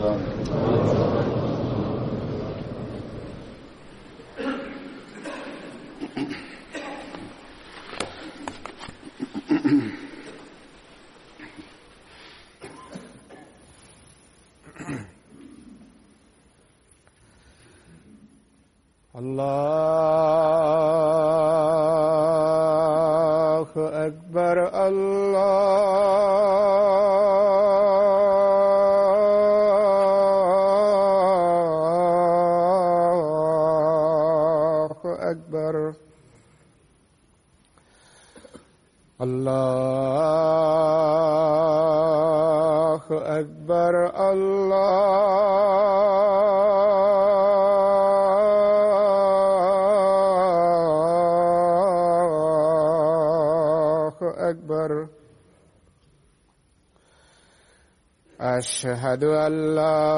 嗯。أشهد أن لا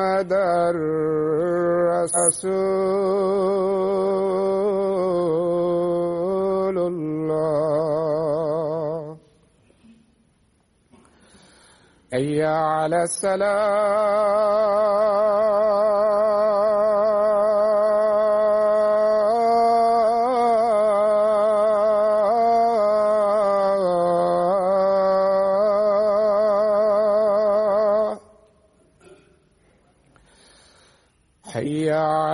محمد رسول الله. أي على السلام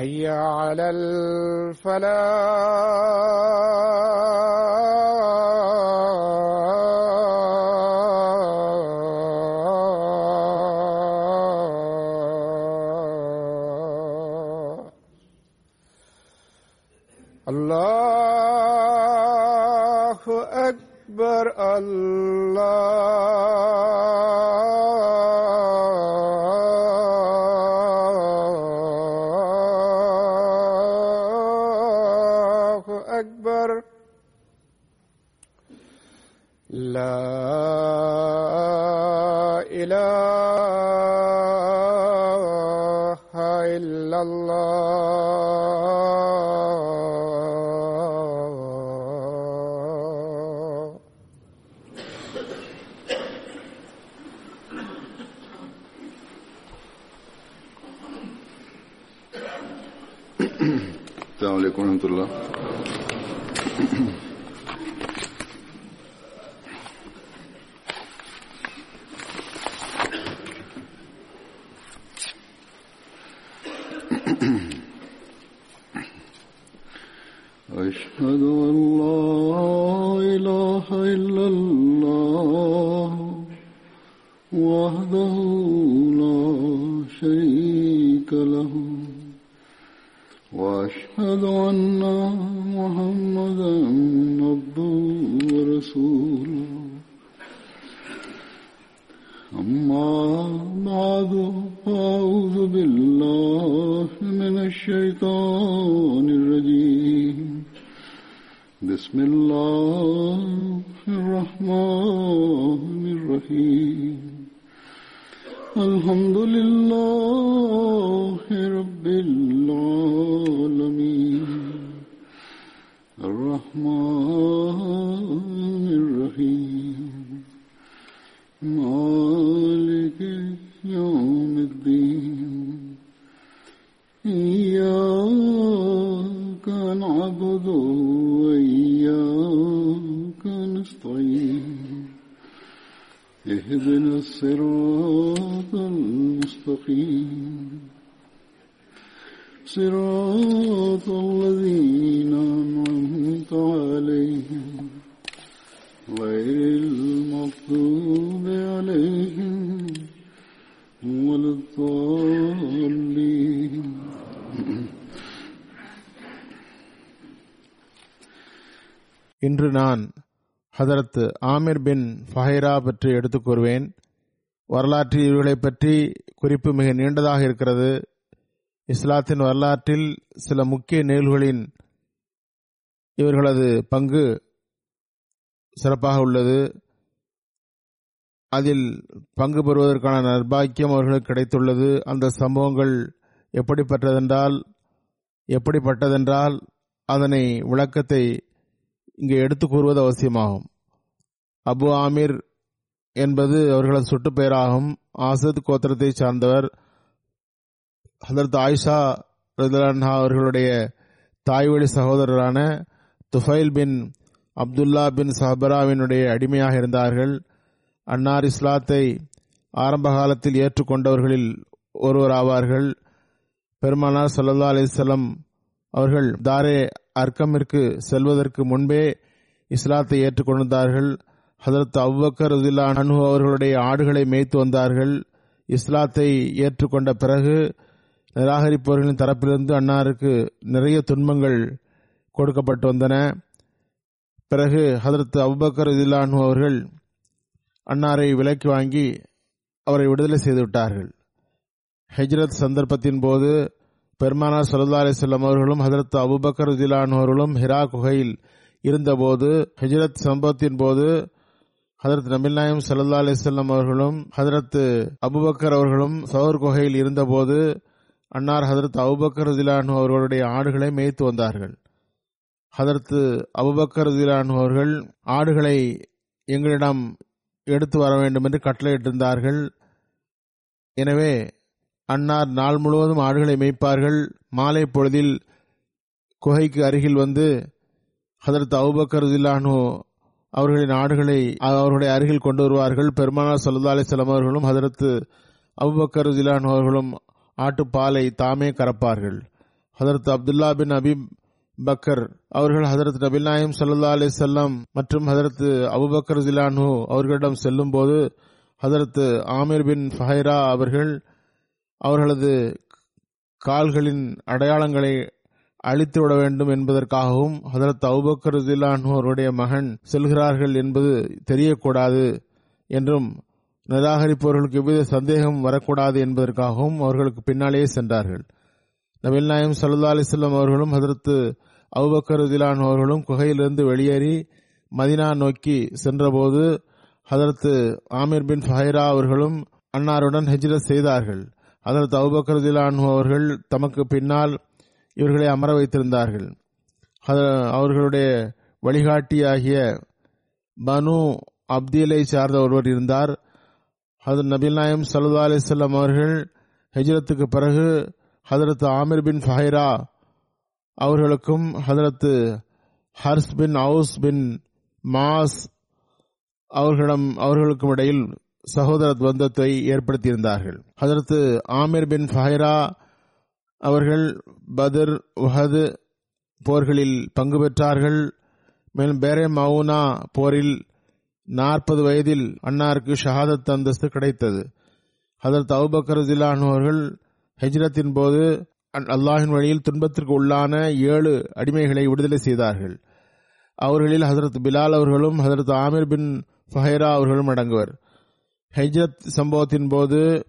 حي على الفلاح. عبده ورسوله أما ஹதரத் Aamir bin ஃபஹைரா பற்றி எடுத்துக் கூறுவேன். வரலாற்றில் இவர்களை பற்றி குறிப்பு மிக நீண்டதாக இருக்கிறது. இஸ்லாத்தின் வரலாற்றில் சில முக்கிய நிகழ்வுகளின் இவர்களது பங்கு சிறப்பாக உள்ளது. அதில் பங்கு பெறுவதற்கான நர்பாக்கியம் அவர்களுக்கு கிடைத்துள்ளது. அந்த சம்பவங்கள் எப்படிப்பட்டதென்றால் எப்படிப்பட்டதென்றால் அதனை விளக்கத்தை இங்கே எடுத்து கூறுவது அவசியமாகும். அபு ஆமீர் என்பது அவர்களது சுட்டு பெயராகும். ஆசத் கோத்திரத்தை சார்ந்தவர். ஹதரத் ஆயிஷா ரதுலான்ஹா அவர்களுடைய தாய்வழி சகோதரரான துஃபைல் பின் அப்துல்லா பின் சஹபராவினுடைய அடிமையாக இருந்தார்கள். அன்னார் இஸ்லாத்தை ஆரம்ப காலத்தில் ஏற்றுக்கொண்டவர்களில் ஒருவர் ஆவார்கள் பெருமானார் சல்லா அலிசல்லம் அவர்கள் தாரே அர்க்கமிற்கு செல்வதற்கு முன்பே இஸ்லாத்தை ஏற்றுக்கொண்டார்கள் ஹதரத் அவ்வக்கர் ரதில்லா அனு அவர்களுடைய ஆடுகளை மேய்த்து வந்தார்கள். இஸ்லாத்தை ஏற்றுக்கொண்ட பிறகு நிராகரிப்பவர்களின் தரப்பிலிருந்து அன்னாருக்கு நிறைய துன்பங்கள் கொடுக்கப்பட்டு வந்தன. பிறகு ஹதரத் அபுபக்கர் ரதில்லானு அவர்கள் அன்னாரை விலக்கி வாங்கி அவரை விடுதலை செய்து விட்டார்கள். ஹெஜ்ரத் சந்தர்ப்பத்தின் போது பெருமானார் சல்லா அலிசல்லம் அவர்களும் ஹசரத் அபுபக்கர் ரதிலான் அவர்களும் ஹிரா குகையில் இருந்தபோது ஹெஜ்ரத் சம்பவத்தின் போது ஹதரத் நபில் நாயம் சல்லா அலிசல்லம் அவர்களும் ஹதரத் அபுபக்கர் அவர்களும் சௌர் குகையில் இருந்தபோது அன்னார் ஹதரத் அபுபக்கர் ரதிலானு அவர்களுடைய ஆடுகளை மேய்த்து வந்தார்கள். ஹதரத் அபுபக்கர் ரதிலானு அவர்கள் ஆடுகளை எங்களிடம் எடுத்து வர வேண்டும் என்று கட்டளையிட்டிருந்தார்கள். எனவே அன்னார் நாள் முழுவதும் ஆடுகளை மேய்ப்பார்கள். மாலை பொழுதில் குகைக்கு அருகில் வந்து ஹதரத் அவுபக்கருதில்லானு அவர்களின் ஆடுகளை அவர்களுடைய அருகில் கொண்டு வருவார்கள். பெருமானார் சல்லா அலிஸ்லாம் அவர்களும் ஹதரத்து அபுபக்கர் அவர்களும் ஆட்டுப்பாலை தாமே கறப்பார்கள். Hazrat Abdullah bin Abi Bakr அவர்கள் ஹதரத் நபில் நாயம் சல்லா அலி செல்லம் மற்றும் ஹதரத் அபுபக்கர் ஜிலானு அவர்களிடம் செல்லும் போது ஹதரத் ஆமீர் பின் ஃபஹைரா அவர்கள் அவர்களது கால்களின் அடையாளங்களை அழித்து விட வேண்டும் என்பதற்காகவும் ஹதரத் அவுபக்கர் அவருடைய மகன் செல்கிறார்கள் என்பது தெரியக்கூடாது என்றும் நிராகரிப்பவர்களுக்கு எவ்வித சந்தேகம் வரக்கூடாது என்பதற்காகவும் அவர்களுக்கு பின்னாலேயே சென்றார்கள். நபில் நாயம் சல்லா அலிஸ்லாம் அவர்களும் ஹதரத்து அவுபக்கர் அவர்களும் குகையிலிருந்து வெளியேறி மதினா நோக்கி சென்றபோது ஹதரத்து ஆமீர் பின் ஃபஹைரா அவர்களும் அன்னாருடன் ஹெஜ்ரத் செய்தார்கள். ஹதரத் அவுபக்கர் அவர்கள் தமக்கு பின்னால் இவர்களை அமர வைத்திருந்தார்கள். அவர்களுடைய வழிகாட்டியாகிய பனு அப்தீலை சார்ந்த ஒருவர் இருந்தார். ஹதரத் நபில் நாயம் சல்லா அலிஸ்லாம் அவர்கள் ஹெஜ்ரத்துக்கு பிறகு ஹதரத் ஆமிர் பின் ஃபஹைரா அவர்களுக்கும் Hazrat Haris bin Aws bin mass அவர்களிடம் அவர்களுக்கும் இடையில் சகோதர பந்தத்தை ஏற்படுத்தியிருந்தார்கள். அதற்கு ஆமிர் பின் ஃபஹைரா அவர்கள் பதர் உஹது போர்களில் பங்கு பெற்றார்கள். மேலும் பேரே மவுனா போரில் நாற்பது வயதில் அன்னாருக்கு ஷஹாதத் அந்தஸ்து கிடைத்தது. ஹதரத் அவுபக்கர் ஜிலான் அவர்கள் ஹெஜ்ரத்தின் போது அல்லாஹின் வழியில் துன்பத்திற்கு உள்ளான ஏழு அடிமைகளை விடுதலை செய்தார்கள். அவர்களில் ஹசரத் பிலால் அவர்களும் ஹசரத் ஆமிர் பின் ஃபஹைரா அவர்களும் அடங்குவர். ஹெஜ்ரத் சம்பவத்தின் போது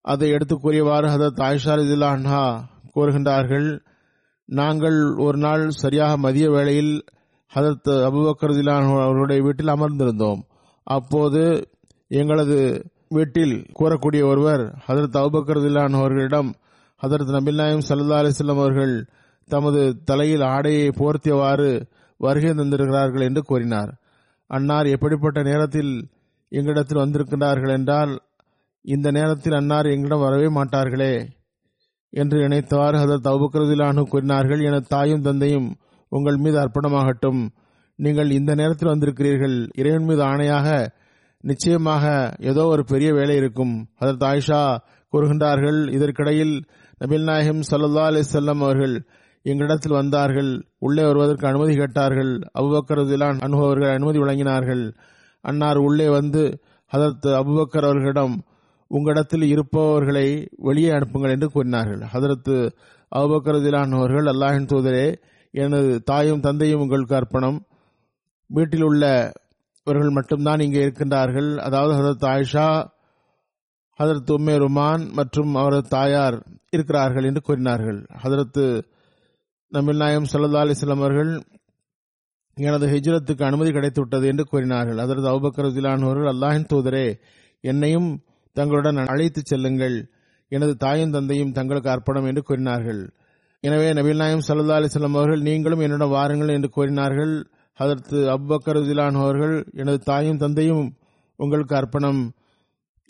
அதை எடுத்து கூறியவாறு ஹதரத் ஆயிஷா இதில்லா அன்ஹா கூறுகின்றார்கள் நாங்கள் ஒரு நாள் சரியாக மதிய வேளையில் ஹதரத் அபுபக்கர் ரதில்லான் அவர்களுடைய வீட்டில் அமர்ந்திருந்தோம். அப்போது எங்களது வீட்டில் கூறக்கூடிய ஒருவர் ஹதரத் அபுபக்கர் ரதில்லான் அவர்களிடம் ஹதரத் நபில் நாயம் சல்லா அலிஸ்லாம் அவர்கள் தமது தலையில் ஆடையை போர்த்தியவாறு வருகை தந்திருக்கிறார்கள் என்று கூறினார். அன்னார் எப்படிப்பட்ட நேரத்தில் எங்களிடத்தில் வந்திருக்கிறார்கள் என்றால் இந்த நேரத்தில் அன்னார் எங்களிடம் வரவே மாட்டார்களே என்று நினைத்தவாறு ஹதரத் அபுக்கரதிலானு கூறினார்கள். என தாயும் தந்தையும் உங்கள் மீது அர்ப்பணமாகட்டும். நீங்கள் இந்த நேரத்தில் வந்திருக்கிறீர்கள். இறைவன் மீது ஆணையாக நிச்சயமாக ஏதோ ஒரு பெரிய வேலை இருக்கும். அதர் ஆயிஷா கூறுகின்றார்கள் இதற்கிடையில் நபில் நாயகம் சல்லா அலிசல்லம் அவர்கள் எங்களிடத்தில் வந்தார்கள். உள்ளே வருவதற்கு அனுமதி கேட்டார்கள். அபுபக்கர் அனுபவர்கள் அனுமதி வழங்கினார்கள். அன்னார் உள்ளே வந்து ஹதரத் அபுபக்கர் அவர்களிடம் உங்களிடத்தில் இருப்பவர்களை வெளியே அனுப்புங்கள் என்று கூறினார்கள். ஹதரத்து அபுபக்கர் அவர்கள் அல்லாஹின் தூதரே எனது தாயும் தந்தையும் உங்களுக்கு அர்ப்பணம். வீட்டில் உள்ளவர்கள் மட்டும்தான் இங்கே இருக்கின்றார்கள். அதாவது ஹதரத் ஆயிஷா ஹதரத் உம்மே ருமான் மற்றும் அவரது தாயார் இருக்கிறார்கள் என்று கூறினார்கள். ஹதரத்து நபில் நாயம் சல்லா அலிஸ்லாம் அவர்கள் எனது ஹிஜ்ரத்துக்கு அனுமதி கிடைத்துவிட்டது என்று கூறினார்கள். அதற்கு அவுபக்கர் அவர்கள் அல்லாஹின் தூதரே என்னையும் தங்களுடன் அழைத்துச் செல்லுங்கள். எனது தாயும் தந்தையும் தங்களுக்கு அர்ப்பணம் என்று கூறினார்கள். எனவே நபில் நாயம் சல்லா அலிஸ்லாம் அவர்கள் நீங்களும் என்னுடன் வாருங்கள் என்று கூறினார்கள். அதற்கு அபுபக்கர் அவர்கள் எனது தாயும் தந்தையும் உங்களுக்கு அர்ப்பணம்.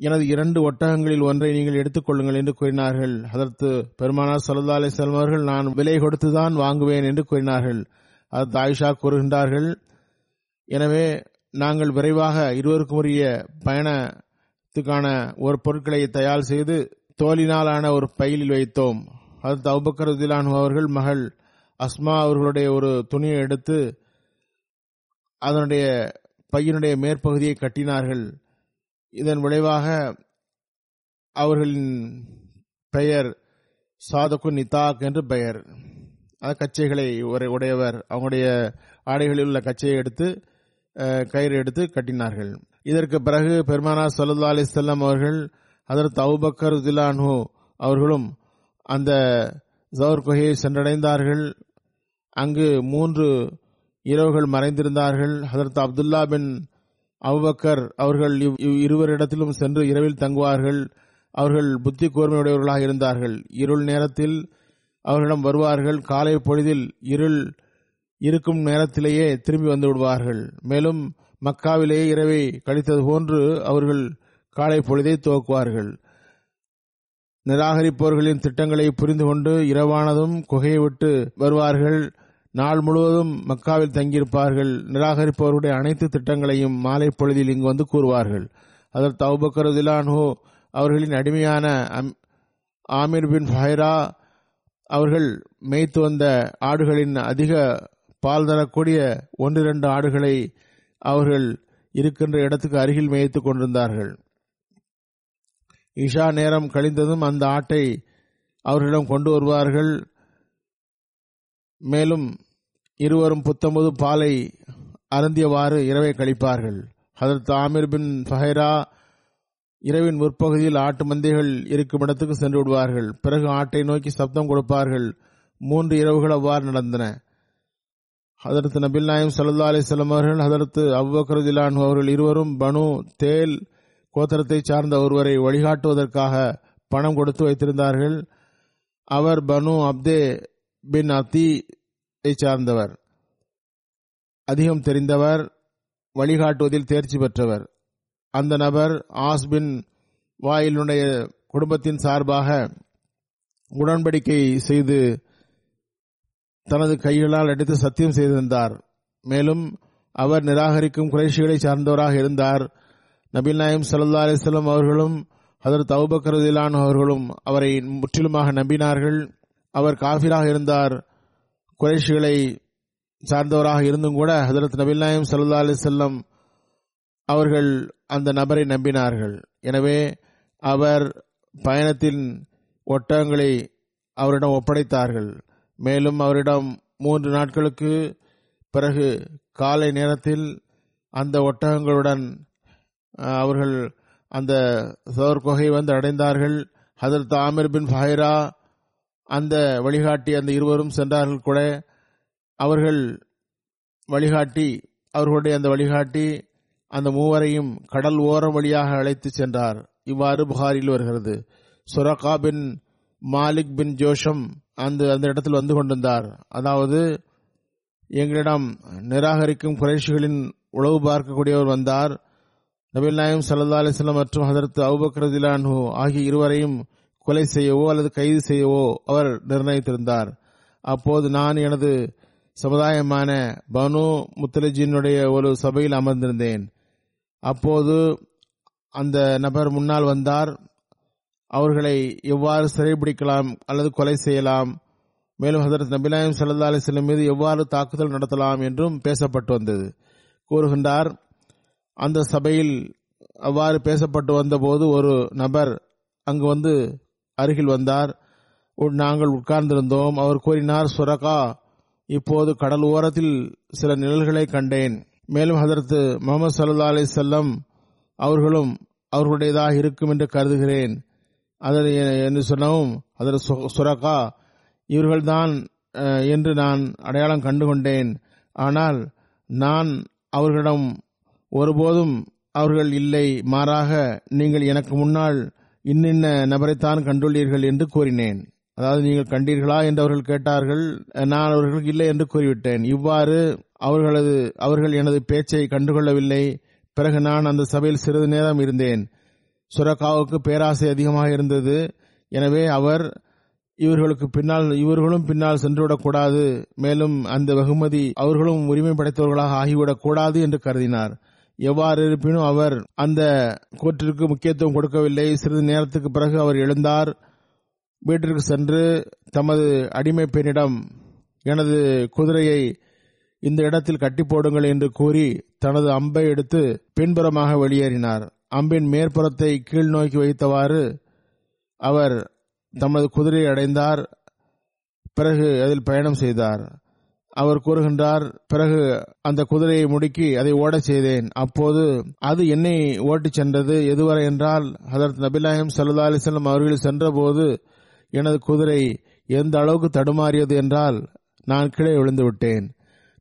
எனது இரண்டு ஒட்டகங்களில் ஒன்றை நீங்கள் எடுத்துக்கொள்ளுங்கள் என்று கூறினார்கள். அதற்கு பெருமானார் சல்லா அலிஸ்லாம் அவர்கள் நான் விலை கொடுத்துதான் வாங்குவேன் என்று கூறினார்கள். அது தாயிஷா கூறுகின்றார்கள். எனவே நாங்கள் விரைவாக இருவருக்குரிய பயணத்துக்கான ஒரு பொருட்களை தயார் செய்து தோலினாலான ஒரு பையில் வைத்தோம். அதற்கு அவுபக்கர் அவர்கள் மகள் அஸ்மா அவர்களுடைய ஒரு துணியை எடுத்து அதனுடைய பையனுடைய மேற்பகுதியை கட்டினார்கள். இதன் விளைவாக அவர்களின் பெயர் சாதகு நிதாக் என்று பெயர். அந்த கச்சைகளை உடையவர் அவங்களுடைய ஆடைகளில் உள்ள கச்சையை எடுத்து கயிறு எடுத்து கட்டினார்கள். இதற்கு பிறகு பெருமானா சல்லா அலிசல்லாம் அவர்கள் அதற்கு அவுபக்கர் திலானு அவர்களும் அந்த ஜவுர் குகையை சென்றடைந்தார்கள். அங்கு மூன்று இரவுகள் மறைந்திருந்தார்கள். அதற்கு அப்துல்லா பின் அவுபக்கர் அவர்கள் இருவரிடத்திலும் சென்று இரவில் தங்குவார்கள். அவர்கள் புத்தி கூர்மையுடையவர்களாக இருந்தார்கள். இருள் நேரத்தில் அவர்களிடம் வருவார்கள். காலை பொழுதில் இருள் இருக்கும் நேரத்திலேயே திரும்பி வந்து விடுவார்கள். மேலும் மக்காவிலேயே இரவை கழித்தது போன்று அவர்கள் காலை பொழுதை துவக்குவார்கள். நிராகரிப்பவர்களின் திட்டங்களை புரிந்து கொண்டு இரவானதும் குகையை விட்டு வருவார்கள். நாள் முழுவதும் மக்காவில் தங்கியிருப்பார்கள். நிராகரிப்பவர்களுடைய அனைத்து திட்டங்களையும் மாலை பொழுதில் இங்கு வந்து கூறுவார்கள். அதற்கு அவுபக்கர் திலான்ஹோ அவர்களின் அடிமையான ஆமீர் பின் ஃபைரா அவர்கள் மேய்த்து வந்த ஆடுகளின் அதிக பால் தரக்கூடிய ஒன்றிரண்டு ஆடுகளை அவர்கள் இருக்கின்ற இடத்துக்கு அருகில் மேய்த்துக் கொண்டிருந்தார்கள். இஷா நேரம் கழிந்ததும் அந்த ஆட்டை அவர்களிடம் கொண்டு வருவார்கள். மேலும் இருவரும் புத்தம்பது பாலை அருந்தியவாறு இரவை கழிப்பார்கள். அதற்கு ஆமிர் பின் ஃபஹரா இரவின் முற்பகுதியில் ஆட்டு மந்தைகள் இருக்கும் இடத்துக்கு சென்று விடுவார்கள். பிறகு ஆட்டை நோக்கி சப்தம் கொடுப்பார்கள். மூன்று இரவுகள் அவ்வாறு நடந்தன. அதற்கு நபில் நாயம் சல்லா அலிஸ்லாம் அவர்கள் ஹதரத் அவ்வக்கருதிலான் அவர்கள் இருவரும் பனு தேல் கோத்திரத்தை சார்ந்த ஒருவரை வழிகாட்டுவதற்காக பணம் கொடுத்து வைத்திருந்தார்கள். அவர் பனு அப்தே பின் அத்தி சார்ந்தவர். அதிகம் தெரிந்தவர். வழிகாட்டுவதில் தேர்ச்சி பெற்றவர். அந்த நபர் ஆஸ்பின் வாயிலுடைய குடும்பத்தின் சார்பாக உடன்படிக்கை செய்து தனது கைகளால் அடித்து சத்தியம் செய்திருந்தார். மேலும் அவர் நிராகரிக்கும் குறைஷிகளை சார்ந்தவராக இருந்தார். நபில் நாயம் சல்லா அலிஸ்லாம் அவர்களும் அதர் அவுபக்கரதிலான் அவர்களும் அவரை முற்றிலுமாக நம்பினார்கள். அவர் காஃபிராக இருந்தார். குறைஷிகளை சார்ந்தவராக இருந்தும் கூட ஹதரத் நபில் நாயம் சல்லா அலிசல்லம் அவர்கள் அந்த நபரை நம்பினார்கள். எனவே அவர் பயணத்தின் ஒட்டகங்களை அவரிடம் ஒப்படைத்தார்கள். மேலும் அவரிடம் மூன்று நாட்களுக்கு பிறகு காலை நேரத்தில் அந்த ஒட்டகங்களுடன் அவர்கள் அந்த சோர் வந்து அடைந்தார்கள். ஹதரத் ஆமிர் பின் ஃபஹைரா அந்த வழிகாட்டி அந்த இருவரும் சென்றார்கள் கூட. அவர்கள் வழிகாட்டி அவர்களுடைய அந்த வழிகாட்டி அந்த மூவரையும் கடல் ஓரம் வழியாக அழைத்து சென்றார். இவ்வாறு புகாரில் வருகிறது. சுரகா பின் மாலிக் பின் ஜோஷம் அந்த அந்த இடத்தில் வந்து கொண்டிருந்தார். அதாவது எங்களிடம் நிராகரிக்கும் குறைஷிகளின் உளவு பார்க்கக்கூடியவர் வந்தார். நபில் நாயம் சல்லா அலிஸ்லாம் மற்றும் ஹதரத் அவுபக்ரதிலானு ஆகிய இருவரையும் கொலை செய்யவோ அல்லது கைது செய்யவோ அவர் நிர்ணயித்திருந்தார். அப்போது நான் எனது சமுதாயமான பனு முத்தலஜினுடைய ஒரு சபையில் அமர்ந்திருந்தேன். அப்போது அந்த நபர் முன்னால் வந்தார். அவர்களை எவ்வாறு சிறைபிடிக்கலாம் அல்லது கொலை செய்யலாம்? மேலும் ஹசரத் நபிநாயம் சல்லா அலிஸ்லம் மீது எவ்வாறு தாக்குதல் நடத்தலாம் என்றும் பேசப்பட்டு வந்தது. கூறுகின்றார் அந்த சபையில் அவ்வாறு பேசப்பட்டு வந்தபோது ஒரு நபர் அங்கு வந்து அருகில் வந்தார். நாங்கள் உட்கார்ந்திருந்தோம். அவர் கூறினார் சுரகா இப்போது கடல் ஓரத்தில் சில நிழல்களை கண்டேன். மேலும் ஹதரத் முகமது சல்லா அலி செல்லம் அவர்களும் அவர்களுடையதாக இருக்கும் என்று கருதுகிறேன். அதனை என்று சொன்னவும் அதற்கு சுரக்கா இவர்கள்தான் என்று நான் அடையாளம் கண்டுகொண்டேன். ஆனால் நான் அவர்களிடம் ஒருபோதும் அவர்கள் இல்லை மாறாக நீங்கள் எனக்கு முன்னால் இன்னின்ன நபரைத்தான் கண்டுள்ளீர்கள் என்று கூறினேன். அதாவது நீங்கள் கண்டீர்களா என்று அவர்கள் கேட்டார்கள் நான் அவர்களுக்கு இல்லை என்று கூறிவிட்டேன். இவ்வாறு அவர்களது அவர்கள் எனது பேச்சை கண்டுகொள்ளவில்லை. பிறகு நான் அந்த சபையில் சிறிது நேரம் இருந்தேன். சுரக்காவுக்கு பேராசை அதிகமாக இருந்தது. எனவே அவர் இவர்களுக்கு பின்னால் இவர்களும் பின்னால் சென்றுவிடக்கூடாது மேலும் அந்த வெகுமதி அவர்களும் உரிமை படைத்தவர்களாக ஆகிவிடக்கூடாது என்று கருதினார். எவ்வாறு இருப்பினும் அவர் அந்த கூற்றிற்கு முக்கியத்துவம் கொடுக்கவில்லை. சிறிது நேரத்துக்கு பிறகு அவர் எழுந்தார். வீட்டிற்கு சென்று தமது அடிமை பெண்ணிடம் எனது குதிரையை இந்த இடத்தில் கட்டி போடுங்கள் என்று கூறி தனது அம்பை எடுத்து பின்புறமாக வெளியேறினார். அம்பின் மேற்புறத்தை கீழ் நோக்கி வைத்தவாறு அவர் தமது குதிரையை அடைந்தார். பிறகு அதில் பயணம் செய்தார். அவர் கூறுகின்றார் பிறகு அந்த குதிரையை முடுக்கி அதை ஓடச் செய்தேன். அப்போது அது என்னை ஓட்டிச் சென்றது. எதுவரை என்றால் ஹதரத் நபிலாயம் சல்லா அலிசல்லம் அவர்கள் சென்றபோது எனது குதிரை எந்த அளவுக்கு தடுமாறியது என்றால் நான் கீழே விழுந்து விட்டேன்.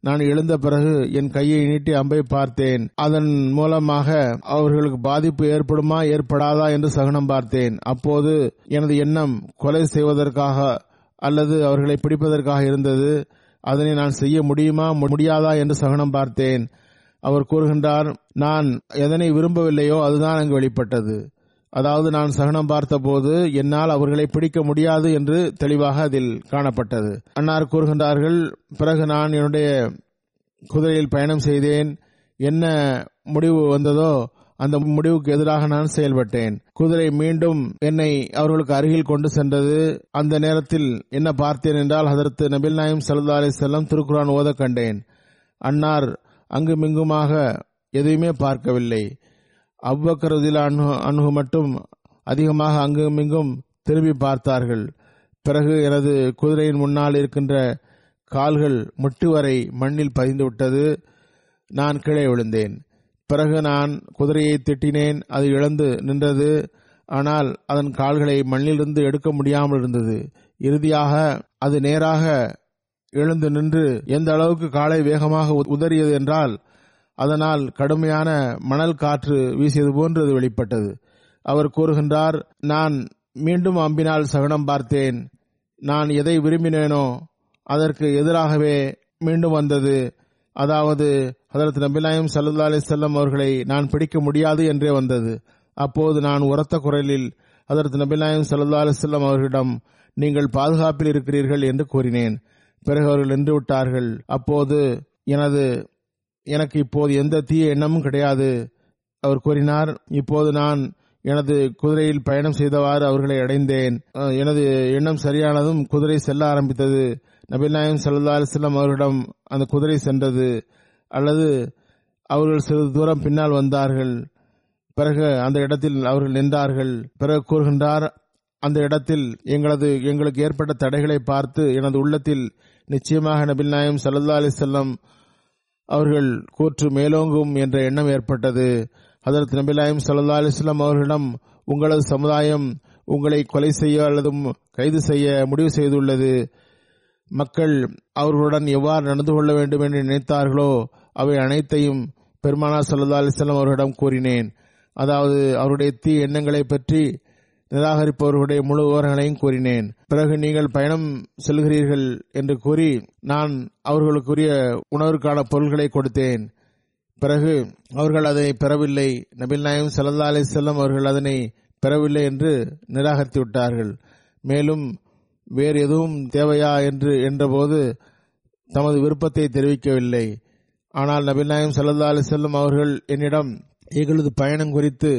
நான் எழுந்த பிறகு என் கையை நீட்டி அம்பை பார்த்தேன். அதன் மூலமாக அவர்களுக்கு பாதிப்பு ஏற்படுமா ஏற்படாதா என்று சகனம் பார்த்தேன். அப்போது எனது எண்ணம் கொலை செய்வதற்காக அல்லது அவர்களை பிடிப்பதற்காக இருந்தது. அதனை நான் செய்ய முடியுமா முடியாதா என்று சகனம் பார்த்தேன். அவர் கூறுகின்றார் நான் எதனை விரும்பவில்லையோ அதுதான் அங்கு வெளிப்பட்டது. அதாவது நான் சகனம் பார்த்தபோது என்னால் அவர்களை பிடிக்க முடியாது என்று தெளிவாக அதில் காணப்பட்டது. அன்னார் கூறுகின்றார்கள் பிறகு நான் என்னுடைய குதிரையில் பயணம் செய்தேன். என்ன முடிவு வந்ததோ அந்த முடிவுக்கு எதிராக நான் செயல்பட்டேன். குதிரை மீண்டும் என்னை அவர்களுக்கு அருகில் கொண்டு சென்றது. அந்த நேரத்தில் என்ன பார்த்தேன் என்றால் அதற்கு நபில் நாயம் சல்லா அலி செல்லம் திருக்குரான் ஓத கண்டேன். அன்னார் அங்குமிங்குமாக எதையுமே பார்க்கவில்லை. அவ்வக்கரதில் அனு அணுகு மட்டும் அதிகமாக அங்குமிங்கும் திரும்பி பார்த்தார்கள். பிறகு எனது குதிரையின் முன்னால் இருக்கின்ற கால்கள் முட்டு வரை மண்ணில் பதிந்து விட்டது. நான் கீழே விழுந்தேன். பிறகு நான் குதிரையை திட்டினேன். அது இழந்து நின்றது. ஆனால் அதன் கால்களை மண்ணிலிருந்து எடுக்க முடியாமல் இருந்தது. இறுதியாக அது நேராக எழுந்து நின்று எந்த அளவுக்கு காலை வேகமாக உதறியது என்றால் அதனால் கடுமையான மணல் காற்று வீசியது போன்று அது வெளிப்பட்டது. அவர் கூறுகின்றார் நான் மீண்டும் அம்பினால் சகனம் பார்த்தேன். நான் எதை விரும்பினேனோ அதற்கு எதிராகவே மீண்டும் வந்தது. அதாவது ஹதரத் நபிலாயம் சல்லா அலி செல்லம் அவர்களை நான் பிடிக்க முடியாது என்றே வந்தது. அப்போது நான் உரத்த குரலில் அதற்கு நபிலாயம் சல்லா அலி செல்லம் அவர்களிடம் நீங்கள் பாதுகாப்பில் இருக்கிறீர்கள் என்று கூறினேன். பிறகு அவர்கள் நின்று விட்டார்கள். அப்போது எனது எனக்கு இப்போது எந்த தீய எண்ணமும் கிடையாது. அவர் கூறினார் இப்போது நான் எனது குதிரையில் பயணம் செய்தவாறு அவர்களை அடைந்தேன். எனது எண்ணம் சரியானதும் குதிரை செல்ல ஆரம்பித்தது. நபில் நாயம் சல்லா அலிஸ்லாம் அவர்களிடம் அந்த குதிரை சென்றது. அல்லது அவர்கள் சிறிது தூரம் பின்னால் வந்தார்கள். பிறகு அந்த இடத்தில் அவர்கள் நின்றார்கள். பிறகு கூறுகின்றார் அந்த இடத்தில் எங்களது எங்களுக்கு ஏற்பட்ட தடைகளை பார்த்து எனது உள்ளத்தில் நிச்சயமாக நபில் நாயம் சல்லா அலிசல்லம் அவர்கள் கூற்று மேலோங்கும் என்ற எண்ணம் ஏற்பட்டது. அதற்கு நபிலாயம் சல்லா அலிஸ்லாம் அவர்களிடம் உங்களது சமுதாயம் உங்களை கொலை செய்ய அல்லது கைது செய்ய முடிவு செய்துள்ளது. மக்கள் அவர்களுடன் எவ்வாறு நடந்து கொள்ள வேண்டும் என்று நினைத்தார்களோ அவை அனைத்தையும் பெருமானா சல்லா அலிஸ்லாம் அவர்களிடம் கூறினேன். அதாவது அவருடைய தீ எண்ணங்களை பற்றி நிராகரிப்பவர்களுடைய முழு விவரங்களையும் கூறினேன். பிறகு நீங்கள் பயணம் செல்கிறீர்கள் என்று கூறி நான் அவர்களுக்குரிய உணவிற்கான பொருள்களை கொடுத்தேன். பிறகு அவர்கள் அதை பெறவில்லை. நபில் நாயம் சல்லா அலி செல்லம் அவர்கள் அதனை பெறவில்லை என்று நிராகரித்து விட்டார்கள். மேலும் வேறு எதுவும் தேவையா என்று என்றபோது தமது விருப்பத்தை தெரிவிக்கவில்லை. ஆனால் நபில் நாயம் சல்லா அலி செல்லம் அவர்கள் என்னிடம் எங்களது பயணம் குறித்து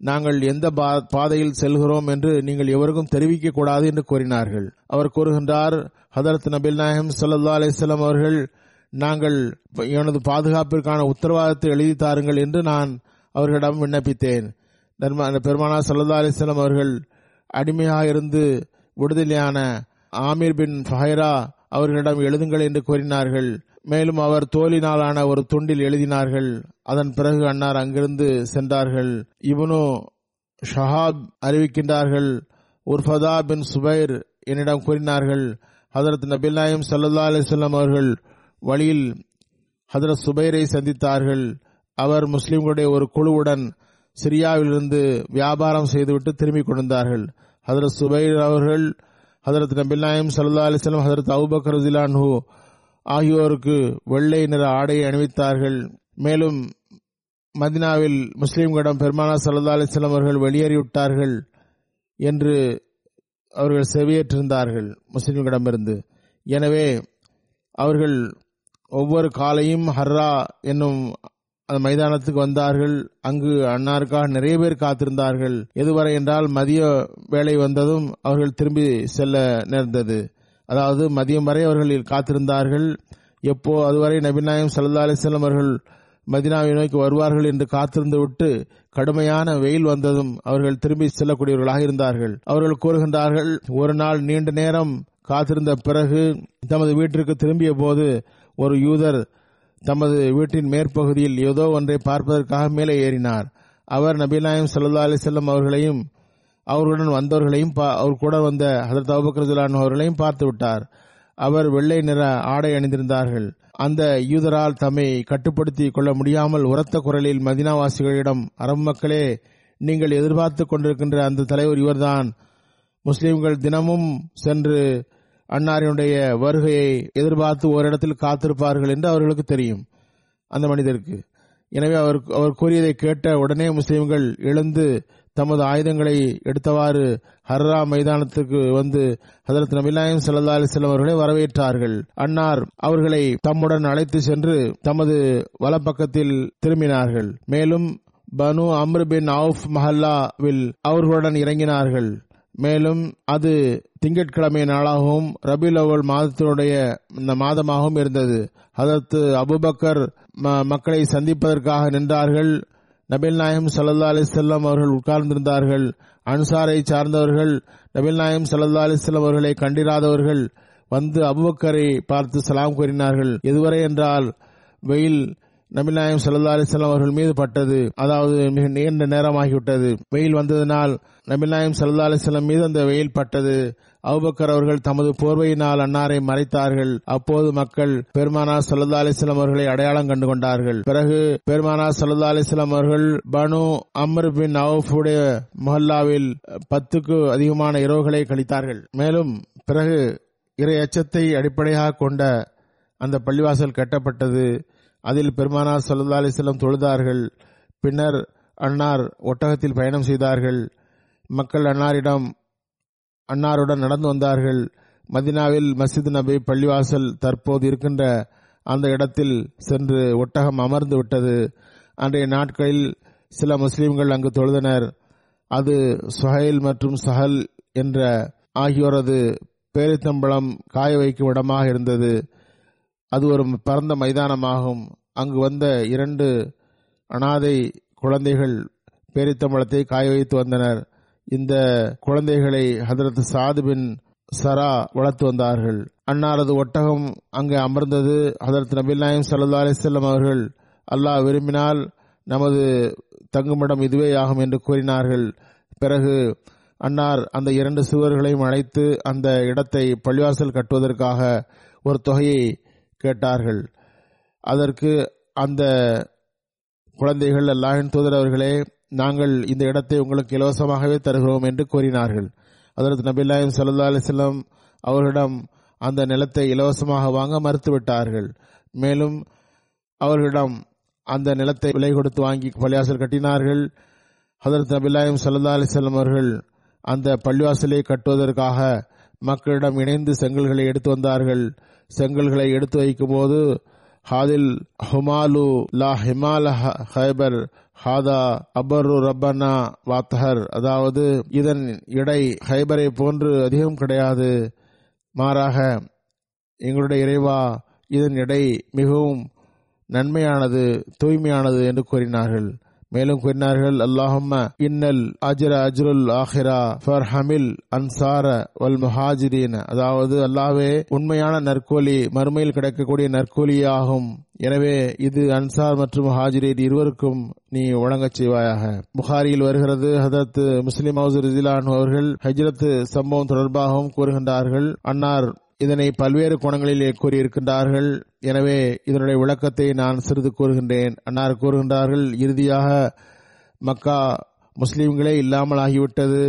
நாங்கள் எந்த பாதையில் செல்கிறோம் என்று நீங்கள் எவருக்கும் தெரிவிக்க கூடாது என்று கூறினார்கள். அவர் கூறுகின்றார் ஹதரத் நபில் நாயம் சல்லா அலிஸ்லாம் அவர்கள் நாங்கள் எனது பாதுகாப்பிற்கான உத்தரவாதத்தை எழுதி தாருங்கள் என்று நான் அவர்களிடம் விண்ணப்பித்தேன். பெருமானா சல்லா அலிஸ்லாம் அவர்கள் அடிமையாக இருந்து விடுதலையான ஆமீர் பின் ஃபஹைரா அவர்களிடம் எழுதுங்கள் என்று கூறினார்கள். மேலும் அவர் தோலினாலான ஒரு துண்டில் எழுதினார்கள். அதன் பிறகு அன்னார் அங்கிருந்து சென்றார்கள். இவனு ஷஹாப் அறிவிக்கின்றார்கள். உர்ஃபதா பின் சுபைர் என்னிடம் கூறினார்கள். ஹதரத் நபில் நாயம் சல்லா அலிசல்லாம் அவர்கள் வழியில் ஹதரத் சுபைரை சந்தித்தார்கள். அவர் முஸ்லிம்களுடைய ஒரு குழுவுடன் சிரியாவிலிருந்து வியாபாரம் செய்துவிட்டு திரும்பிக் கொண்டிருந்தார்கள். ஹதரத் சுபைர் அவர்கள் ஹதரத் நபில்லாயம் சல்லா அலிஸ்லாம் ஹதரத் அவுபக்கர் ஜிலான்ஹூ ஆகியோருக்கு வெள்ளை நிற ஆடையை அணிவித்தார்கள். மேலும் மதினாவில் முஸ்லீம்களிடம் பெருமானா சல்லா அலிஸ்லாம் அவர்கள் வெளியேறிவிட்டார்கள் என்று அவர்கள் செவியேற்றிருந்தார்கள் முஸ்லிம்களிடமிருந்து. எனவே அவர்கள் ஒவ்வொரு காலையும் ஹர்ரா என்னும் மைதானத்துக்கு வந்தார்கள். அங்கு அன்னாருக்காக நிறைய பேர் காத்திருந்தார்கள். எதுவரை என்றால் மதிய வேலை வந்ததும் அவர்கள் திரும்பி செல்ல நேர்ந்தது. அதாவது மதியம் வரை அவர்கள் காத்திருந்தார்கள். எப்போ அதுவரை நபிநாயம் சல்லா அலிஸ்லாம் அவர்கள் மதினாவை நோக்கி வருவார்கள் என்று காத்திருந்து விட்டு கடுமையான வெயில் வந்ததும் அவர்கள் திரும்பி செல்லக்கூடியவர்களாக இருந்தார்கள். அவர்கள் கூறுகின்றார்கள் ஒரு நாள் நீண்ட நேரம் காத்திருந்த பிறகு தமது வீட்டிற்கு திரும்பிய போது ஒரு யூதர் தமது வீட்டின் மேற்பகுதியில் ஏதோ ஒன்றை பார்ப்பதற்காக மேலே ஏறினார். அவர் நபிநாயம் சல்லா அலிசல்லம் அவர்களையும் அவர்களுடன் வந்தவர்களையும் அவர் கூட வந்த ஹதரத் அபுபக்ரதுலான் அவர்களையும் பார்த்து விட்டார். அவர் வெள்ளை நிற ஆடை அணிந்திருந்தார்கள். அந்த யூதரால் தம்மை கட்டுப்படுத்தி கொள்ள முடியாமல் உரத்த குரலில் மதினாவாசிகளிடம் அரபு மக்களே நீங்கள் எதிர்பார்த்து கொண்டிருக்கின்ற அந்த தலைவர் இவர்தான். முஸ்லிம்கள் தினமும் சென்று அன்னாரினுடைய வருகையை எதிர்பார்த்து ஓரிடத்தில் காத்திருப்பார்கள் என்று அவர்களுக்கு தெரியும் அந்த மனிதருக்கு. எனவே அவர் அவர் கூறியதை கேட்ட உடனே முஸ்லிம்கள் எழுந்து தமது ஆயுதங்களை எடுத்தவாறு ஹர்ரா மைதானத்துக்கு வந்து ஹதரத் நபிலாயம் சல்லா அலிஸ்லாம் அவர்களை வரவேற்றார்கள். அன்னார் அவர்களை தம்முடன் அழைத்து சென்று தமது வலப்பக்கத்தில் திரும்பினார்கள். மேலும் பனு அம்ரு பின் அவுஃப் மஹல்லாவில் அவர்களுடன் இறங்கினார்கள். மேலும் அது திங்கட்கிழமை நாளாகவும் ரபில் அவல் மாதத்தினுடைய இந்த மாதமாகவும் இருந்தது. அதற்கு அபுபக்கர் மக்களை சந்திப்பதற்காக நின்றார்கள். நபில் நாயம் சல்லா அலிசல்லாம் அவர்கள் உட்கார்ந்திருந்தார்கள். அன்சாரை சார்ந்தவர்கள் நபில் நாயம் சல்லா அலிஸ்லாம் அவர்களை கண்டிராதவர்கள் வந்து அபுபக்கரை பார்த்து சலாம் கூறினார்கள். எதுவரை என்றால் வெயில் நபிநாயம் சல்லா அலிஸ்லாம் அவர்கள் மீது பட்டது. அதாவது மிக நீண்ட நேரமாகிவிட்டது. வெயில் வந்ததினால் நபிநாயம் சல்லா அலிஸ்லாம் மீது அந்த வெயில் பட்டது. அவுபக்கர் அவர்கள் தமது போர்வையினால் அன்னாரை மறைத்தார்கள். அப்போது மக்கள் பெருமானா சல்லா அலிஸ்லாம் அவர்களை அடையாளம் கண்டு கொண்டார்கள். பிறகு பெருமானா சல்லா அலிஸ்லாம் அவர்கள் பனு அமர் பின் அவுஃபுடைய மொஹல்லாவில் பத்துக்கு அதிகமான இரவுகளை கழித்தார்கள். மேலும் பிறகு இறை அச்சத்தை அடிப்படையாக கொண்ட அந்த பள்ளிவாசல் கட்டப்பட்டது. அதில் பெருமானார் சல்லா அலிஸ்லம் தொழுதார்கள். பின்னர் அன்னார் ஒட்டகத்தில் பயணம் செய்தார்கள். மக்கள் அன்னாரிடம் அன்னாருடன் நடந்து வந்தார்கள். மதினாவில் மஸ்ஜித் நபி பள்ளிவாசல் தற்போது இருக்கின்ற அந்த இடத்தில் சென்று ஒட்டகம் அமர்ந்து விட்டது. அன்றைய நாட்களில் சில முஸ்லிம்கள் அங்கு தொழுதனர். அது சுஹைல் மற்றும் சஹல் என்ற ஆகியோரது பேரித்தம்பளம் காய வைக்கும் இடமாக இருந்தது. அது ஒரு பரந்த மைதானமாகும். அங்கு வந்த இரண்டு அனாதை குழந்தைகள் பேரித்தம்பளத்தை காய வைத்து வந்தனர். இந்த குழந்தைகளை ஹதரத் சாது பின் சரா வளர்த்து வந்தார்கள். அன்னாரது ஒட்டகம் அங்கு அமர்ந்தது. ஹதரத் நபில் நாயம் சல்லா அலிசல்லம் அவர்கள் அல்லாஹ் விரும்பினால் நமது தங்குமிடம் இதுவே ஆகும் என்று கூறினார்கள். பிறகு அன்னார் அந்த இரண்டு சுவர்களையும் அழைத்து அந்த இடத்தை பள்ளிவாசல் கட்டுவதற்காக ஒரு தொகையை கேட்டார்கள். அதற்கு அந்த குழந்தைகள் அல்லாஹின் தூதர் அவர்களே நாங்கள் இந்த இடத்தை உங்களுக்கு இலவசமாகவே தருகிறோம் என்று கூறினார்கள். அதற்கு நபில்லாயும் சல்லா அலிஸ்லாம் அவர்களிடம் அந்த நிலத்தை இலவசமாக வாங்க மறுத்துவிட்டார்கள். மேலும் அவர்களிடம் அந்த நிலத்தை விலை கொடுத்து வாங்கி பள்ளிவாசல் கட்டினார்கள். ஹதரத் நபில்லாயும் சல்லா அலிஸ்லாம் அவர்கள் அந்த பள்ளிவாசலை கட்டுவதற்காக மக்களிடம் இணைந்து செங்கல்களை எடுத்து வந்தார்கள். செங்கல்களை எடுத்து வைக்கும் போது ஹாதில் ஹுமாலு லா ஹிமால ஹைபர் ஹாதா அபரு ரப்பனா வாத்தஹர். அதாவது இதன் இடை ஹைபரை போன்று அதிகம் கிடையாது. மாறாக எங்களுடைய இறைவா இதன் எடை மிகவும் நன்மையானது தூய்மையானது என்று கூறினார்கள். மேலும் கூறினார்கள் அல்லாஹம்ம இன்னல் அஜர அஜ்ருல் ஆஹிரா ஃபர் ஹமில் அன்சார வல் முஹாஜிரீன். அதாவது அல்லாவே உண்மையான நற்கூலி மறுமையில் கிடைக்கக்கூடிய நற்கூலியாகும் எனவே இது அன்சார் மற்றும் ஹாஜிரீன் இருவருக்கும் நீ வழங்கச் செய்வாயாக. புகாரியில் வருகிறது ஹதரத் முஸ்லிம் ஹவுஸ் ரிசிலான் அவர்கள் ஹஜ்ரத் சம்பவம் தொடர்பாகவும் கூறுகின்றார்கள். அன்னார் இதனை பல்வேறு கோணங்களிலே கூறியிருக்கின்றார்கள். எனவே இதனுடைய விளக்கத்தை நான் சிறிது கூறுகின்றேன். அன்னார் கூறுகின்றார்கள் இறுதியாக மக்கா முஸ்லீம்களே இல்லாமல் ஆகிவிட்டது.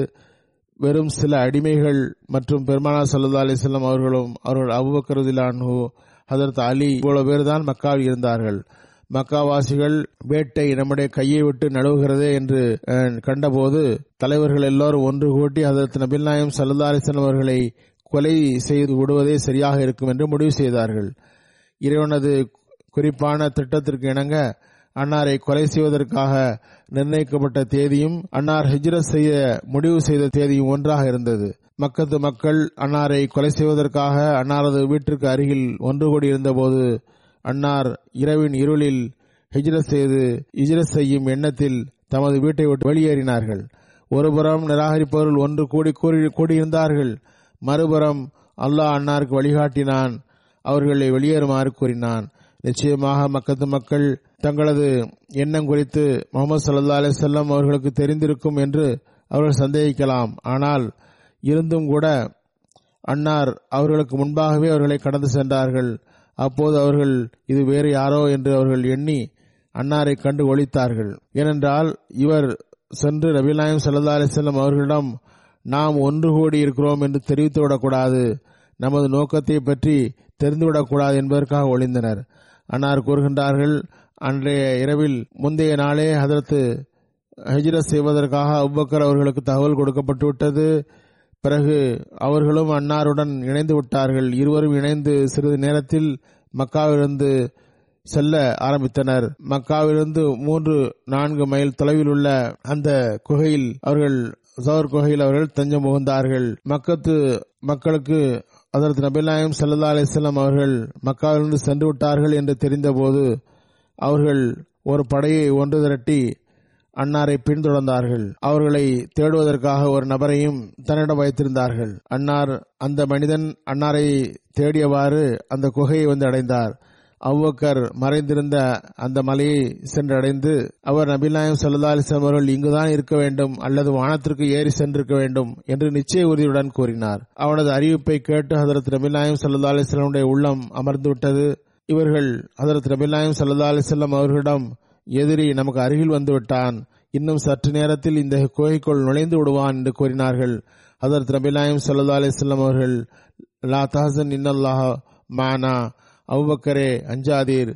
வெறும் சில அடிமைகள் மற்றும் பெருமானா சல்லா அலிஸ்லாம் அவர்களும் அவர்கள் அபுபக்கருதிலானு ஹதரத் அலி இவ்வளவு பேர் தான் மக்காவில் இருந்தார்கள். மக்காவாசிகள் வேட்டை நம்முடைய கையை விட்டு நழுவுகிறதே என்று கண்டபோது தலைவர்கள் எல்லோரும் ஒன்று கூட்டி அதற்கு நபில் நாயம் சல்லா அலிஸ்லாம் அவர்களை கொலை செய்து விடுவதே சரியாக இருக்கும் என்று முடிவு செய்தார்கள். இறைவனது குறிப்பான திட்டத்திற்கு இணங்க அன்னாரை கொலை செய்வதற்காக நிர்ணயிக்கப்பட்ட தேதியும் அன்னார் ஹிஜ்ரத் செய்ய முடிவு செய்த தேதியும் ஒன்றாக இருந்தது. மக்கத்து மக்கள் அன்னாரை கொலை செய்வதற்காக அன்னாரது வீட்டிற்கு அருகில் ஒன்று கூடி இருந்தபோது அன்னார் இரவின் இருளில் ஹிஜ்ரத் செய்து ஹிஜ்ரத் செய்யும் எண்ணத்தில் தமது வீட்டை விட்டு வெளியேறினார்கள். ஒருபுறம் நிராகரிப்பவர்கள் ஒன்று கூடி கூடியிருந்தார்கள். மறுபுறம் அல்லாஹ் அன்னாருக்கு வழிகாட்டினான். அவர்களை வெளியேறுமாறு கூறினான். நிச்சயமாக மக்கத்து மக்கள் தங்களது எண்ணம் குறித்து முகமது சல்லா அலிசல்லாம் அவர்களுக்கு தெரிந்திருக்கும் என்று அவர்கள் சந்தேகிக்கலாம். ஆனால் இருந்தும் கூட அன்னார் அவர்களுக்கு முன்பாகவே அவர்களை கடந்து சென்றார்கள். அப்போது அவர்கள் இது வேறு யாரோ என்று அவர்கள் எண்ணி அன்னாரை கண்டு ஒழித்தார்கள். ஏனென்றால் இவர் சென்று நபிநாயம் சல்லா அலிசல்லம் அவர்களிடம் நாம் ஒன்று கூடி இருக்கிறோம் என்று தெரிவித்து விடக்கூடாது. நமது நோக்கத்தை பற்றி தெரிந்துவிடக்கூடாது என்பதற்காக ஒளிந்தனர். அன்னார் கூறுகின்றார்கள் அன்றைய இரவில் முந்தைய நாளே அதற்கு ஹஜ்ரத் செய்வதற்காக அவ்வக்கர் அவர்களுக்கு தகவல் கொடுக்கப்பட்டு விட்டது. பிறகு அவர்களும் அன்னாருடன் இணைந்து விட்டார்கள். இருவரும் இணைந்து சிறிது நேரத்தில் மக்காவிலிருந்து செல்ல ஆரம்பித்தனர். மக்காவிலிருந்து மூன்று நான்கு மைல் தொலைவில் உள்ள அந்த குகையில் அவர்கள் சவர் குகையில் அவர்கள் தஞ்சம் புகுந்தார்கள். மக்கத்து மக்களுக்கு அதற்கு நபிநாயம் சல்லா அலிஸ்லாம் அவர்கள் மக்காவிலிருந்து சென்று விட்டார்கள் என்று தெரிந்தபோது அவர்கள் ஒரு படையை ஒன்று திரட்டி அன்னாரை பின்தொடர்ந்தார்கள். அவர்களை தேடுவதற்காக ஒரு நபரையும் தன்னிடம் வைத்திருந்தார்கள். அன்னார் அந்த மனிதன் அன்னாரை தேடியவாறு அந்த குகையை வந்து அடைந்தார். அவ்வக்கர் மறைந்திருந்த அந்த மலையை சென்றடைந்து அவர் நபிநாயம் சல்லா அலிஸ்லாம் அவர்கள் இங்குதான் இருக்க வேண்டும் அல்லது வானத்திற்கு ஏறி சென்றிருக்க வேண்டும் என்று நிச்சய உறுதியுடன் கூறினார். அவனது அறிவிப்பை கேட்டு ஹதரத் நபிநாயம் சல்லா அலிஸ்லாமுடைய உள்ளம் அமர்ந்து விட்டது இவர்கள் ஹதரத் நபிநாயம் சல்லா அலிஸ்லாம் அவர்களிடம் எதிரி நமக்கு அருகில் வந்துவிட்டான் இன்னும் சற்று நேரத்தில் இந்த குகைக்குள் நுழைந்து விடுவான் என்று கூறினார்கள். ஹதரத் நபிநாயம் சல்லா அலிஸ்லாம் அவர்கள் லா தஹசன் இன்னல்லாஹ் மானா. அவுபக்கரே அஞ்சாதீர்.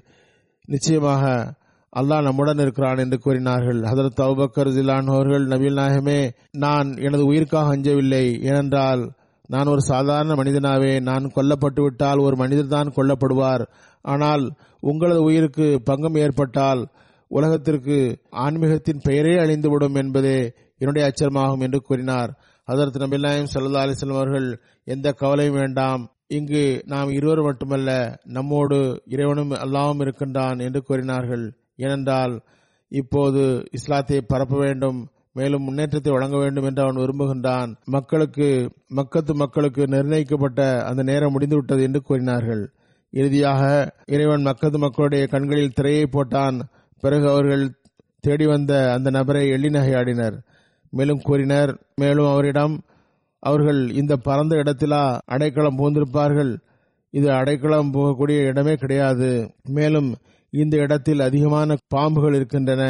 நிச்சயமாக அல்லாஹ் நம்முடன் இருக்கிறான் என்று கூறினார்கள். ஹதரத் அவுபக்கர் ஜிலான் அவர்கள் நாயகமே நான் எனது உயிருக்காக அஞ்சவில்லை. ஏனென்றால் நான் ஒரு சாதாரண மனிதனாவே நான் கொல்லப்பட்டு விட்டால் ஒரு மனிதர் தான் கொல்லப்படுவார். ஆனால் உங்களது உயிருக்கு பங்கம் ஏற்பட்டால் உலகத்திற்கு ஆன்மீகத்தின் பெயரே அழிந்துவிடும் என்பதே என்னுடைய அச்சமாகும் என்று கூறினார். அதற்கு நபிநாயம் சல்லா அலிஸ்லாம் அவர்கள் எந்த கவலையும் வேண்டாம். இங்கு நாம் இருவர் மட்டுமல்ல நம்மோடு இறைவனும் அல்லாவும் இருக்கின்றான் என்று கூறினார்கள். ஏனென்றால் இப்போது இஸ்லாத்தை பரப்ப வேண்டும் மேலும் முன்னேற்றத்தை வழங்க வேண்டும் என்று அவன் விரும்புகின்றான். மக்களுக்கு மக்கத்து மக்களுக்கு நிர்ணயிக்கப்பட்ட அந்த நேரம் முடிந்துவிட்டது என்று கூறினார்கள். இறுதியாக இறைவன் மக்கத்து மக்களுடைய கண்களில் திரையை போட்டான். பிறகு அவர்கள் தேடி வந்த அந்த நபரை எள்ளி நகையாடினர் மேலும் கூறினர் மேலும் அவரிடம் அவர்கள் இந்த பரந்த இடத்திலா அடைக்கலம் புகுந்திருப்பார்கள். இது அடைக்கலம் போகக்கூடிய இடமே கிடையாது. மேலும் இந்த இடத்தில் அதிகமான பாம்புகள் இருக்கின்றன.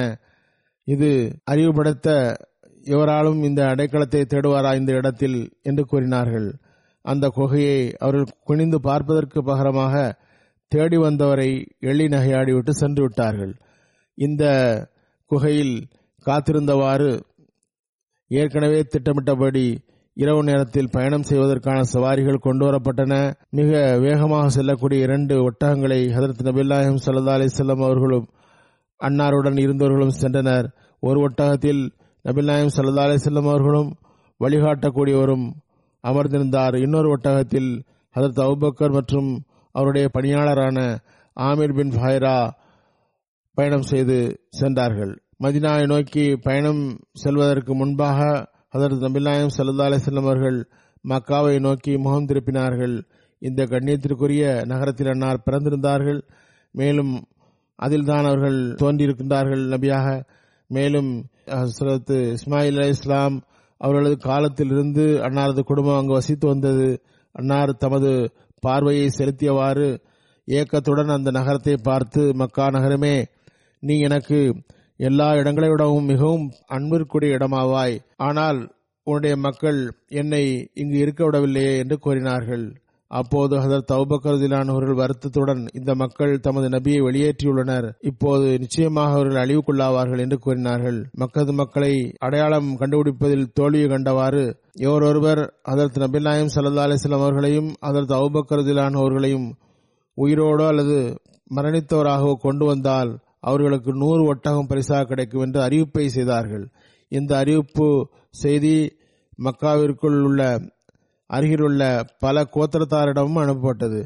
இது அறிவுபடுத்த எவராலும் இந்த அடைக்கலத்தை தேடுவாரா இந்த இடத்தில் என்று கூறினார்கள். அந்த குகையை அவர்கள் குனிந்து பார்ப்பதற்கு பகரமாக தேடி வந்தவரை எள்ளி நகையாடிவிட்டு சென்று விட்டார்கள். இந்த குகையில் காத்திருந்தவாறு ஏற்கனவே திட்டமிட்டபடி இரவு நேரத்தில் பயணம் செய்வதற்கான சவாரிகள் கொண்டுவரப்பட்டன. மிக வேகமாக செல்லக்கூடிய இரண்டு ஒட்டகங்களை ஹதரத் நபில்லாஹிம் சல்லா அலிசல்லாம் அவர்களும் அன்னாருடன் இருந்தவர்களும் சென்றனர். ஒரு ஒட்டகத்தில் நபில்லாஹிம் சல்லா அலிசல்லாம் அவர்களும் வழிகாட்டக்கூடியவரும் அமர்ந்திருந்தார். இன்னொரு ஒட்டகத்தில் ஹதரத் அவுபக்கர் மற்றும் அவருடைய பணியாளரான ஆமீர் பின் ஃபைரா பயணம் செய்து சென்றார்கள். மதினாவை நோக்கி பயணம் செல்வதற்கு முன்பாக ஹதரத் நபிநாயம் சல்லா அலிஸ்லம் அவர்கள் மக்காவை நோக்கி முகம் திருப்பினார்கள். இந்த கண்ணியத்திற்குரிய நகரத்தில் அன்னார் பிறந்திருந்தார்கள். மேலும் அதில்தான் அவர்கள் தோன்றியிருக்கின்றார்கள் நபியாக. மேலும் ஹசரத் இஸ்மாயில் அலி இஸ்லாம் அவர்களது காலத்திலிருந்து அன்னாரது குடும்பம் அங்கு வசித்து வந்தது. அன்னார் தமது பார்வையை செலுத்தியவாறு ஏக்கத்துடன் அந்த நகரத்தை பார்த்து மக்கா நகரமே நீ எனக்கு எல்லா இடங்களை விடவும் மிகவும் அன்பிற்குரிய இடமாவாய். ஆனால் உன்னுடைய மக்கள் என்னை இங்கு இருக்க விடவில்லையே என்று கூறினார்கள். அப்போது ஹதரத் அவுபக்கருதிலான் அவர்கள் வருத்தத்துடன் இந்த மக்கள் தமது நபியை வெளியேற்றியுள்ளனர். இப்போது நிச்சயமாக அவர்கள் அழிவுக்குள்ளாவார்கள் என்று கூறினார்கள். மக்கது மக்களை அடையாளம் கண்டுபிடிப்பதில் தோல்வியை கண்டவாறு எவரொருவர் அதற்கு நபிநாயம் சல்லா அலிஸ்லாம் அவர்களையும் ஹதரத் அவுபக்கருதிலான் அவர்களையும் உயிரோடோ அல்லது மரணித்தவராகவோ கொண்டு வந்தால் அவர்களுக்கு நூறு ஒட்டகம் பரிசாக கிடைக்கும் என்று அறிவிப்பை செய்தார்கள். இந்த அறிவிப்பு செய்தி மக்காவிற்குள் உள்ள அருகிலுள்ள பல கோத்திரத்தாரிடமும் அனுப்பப்பட்டது.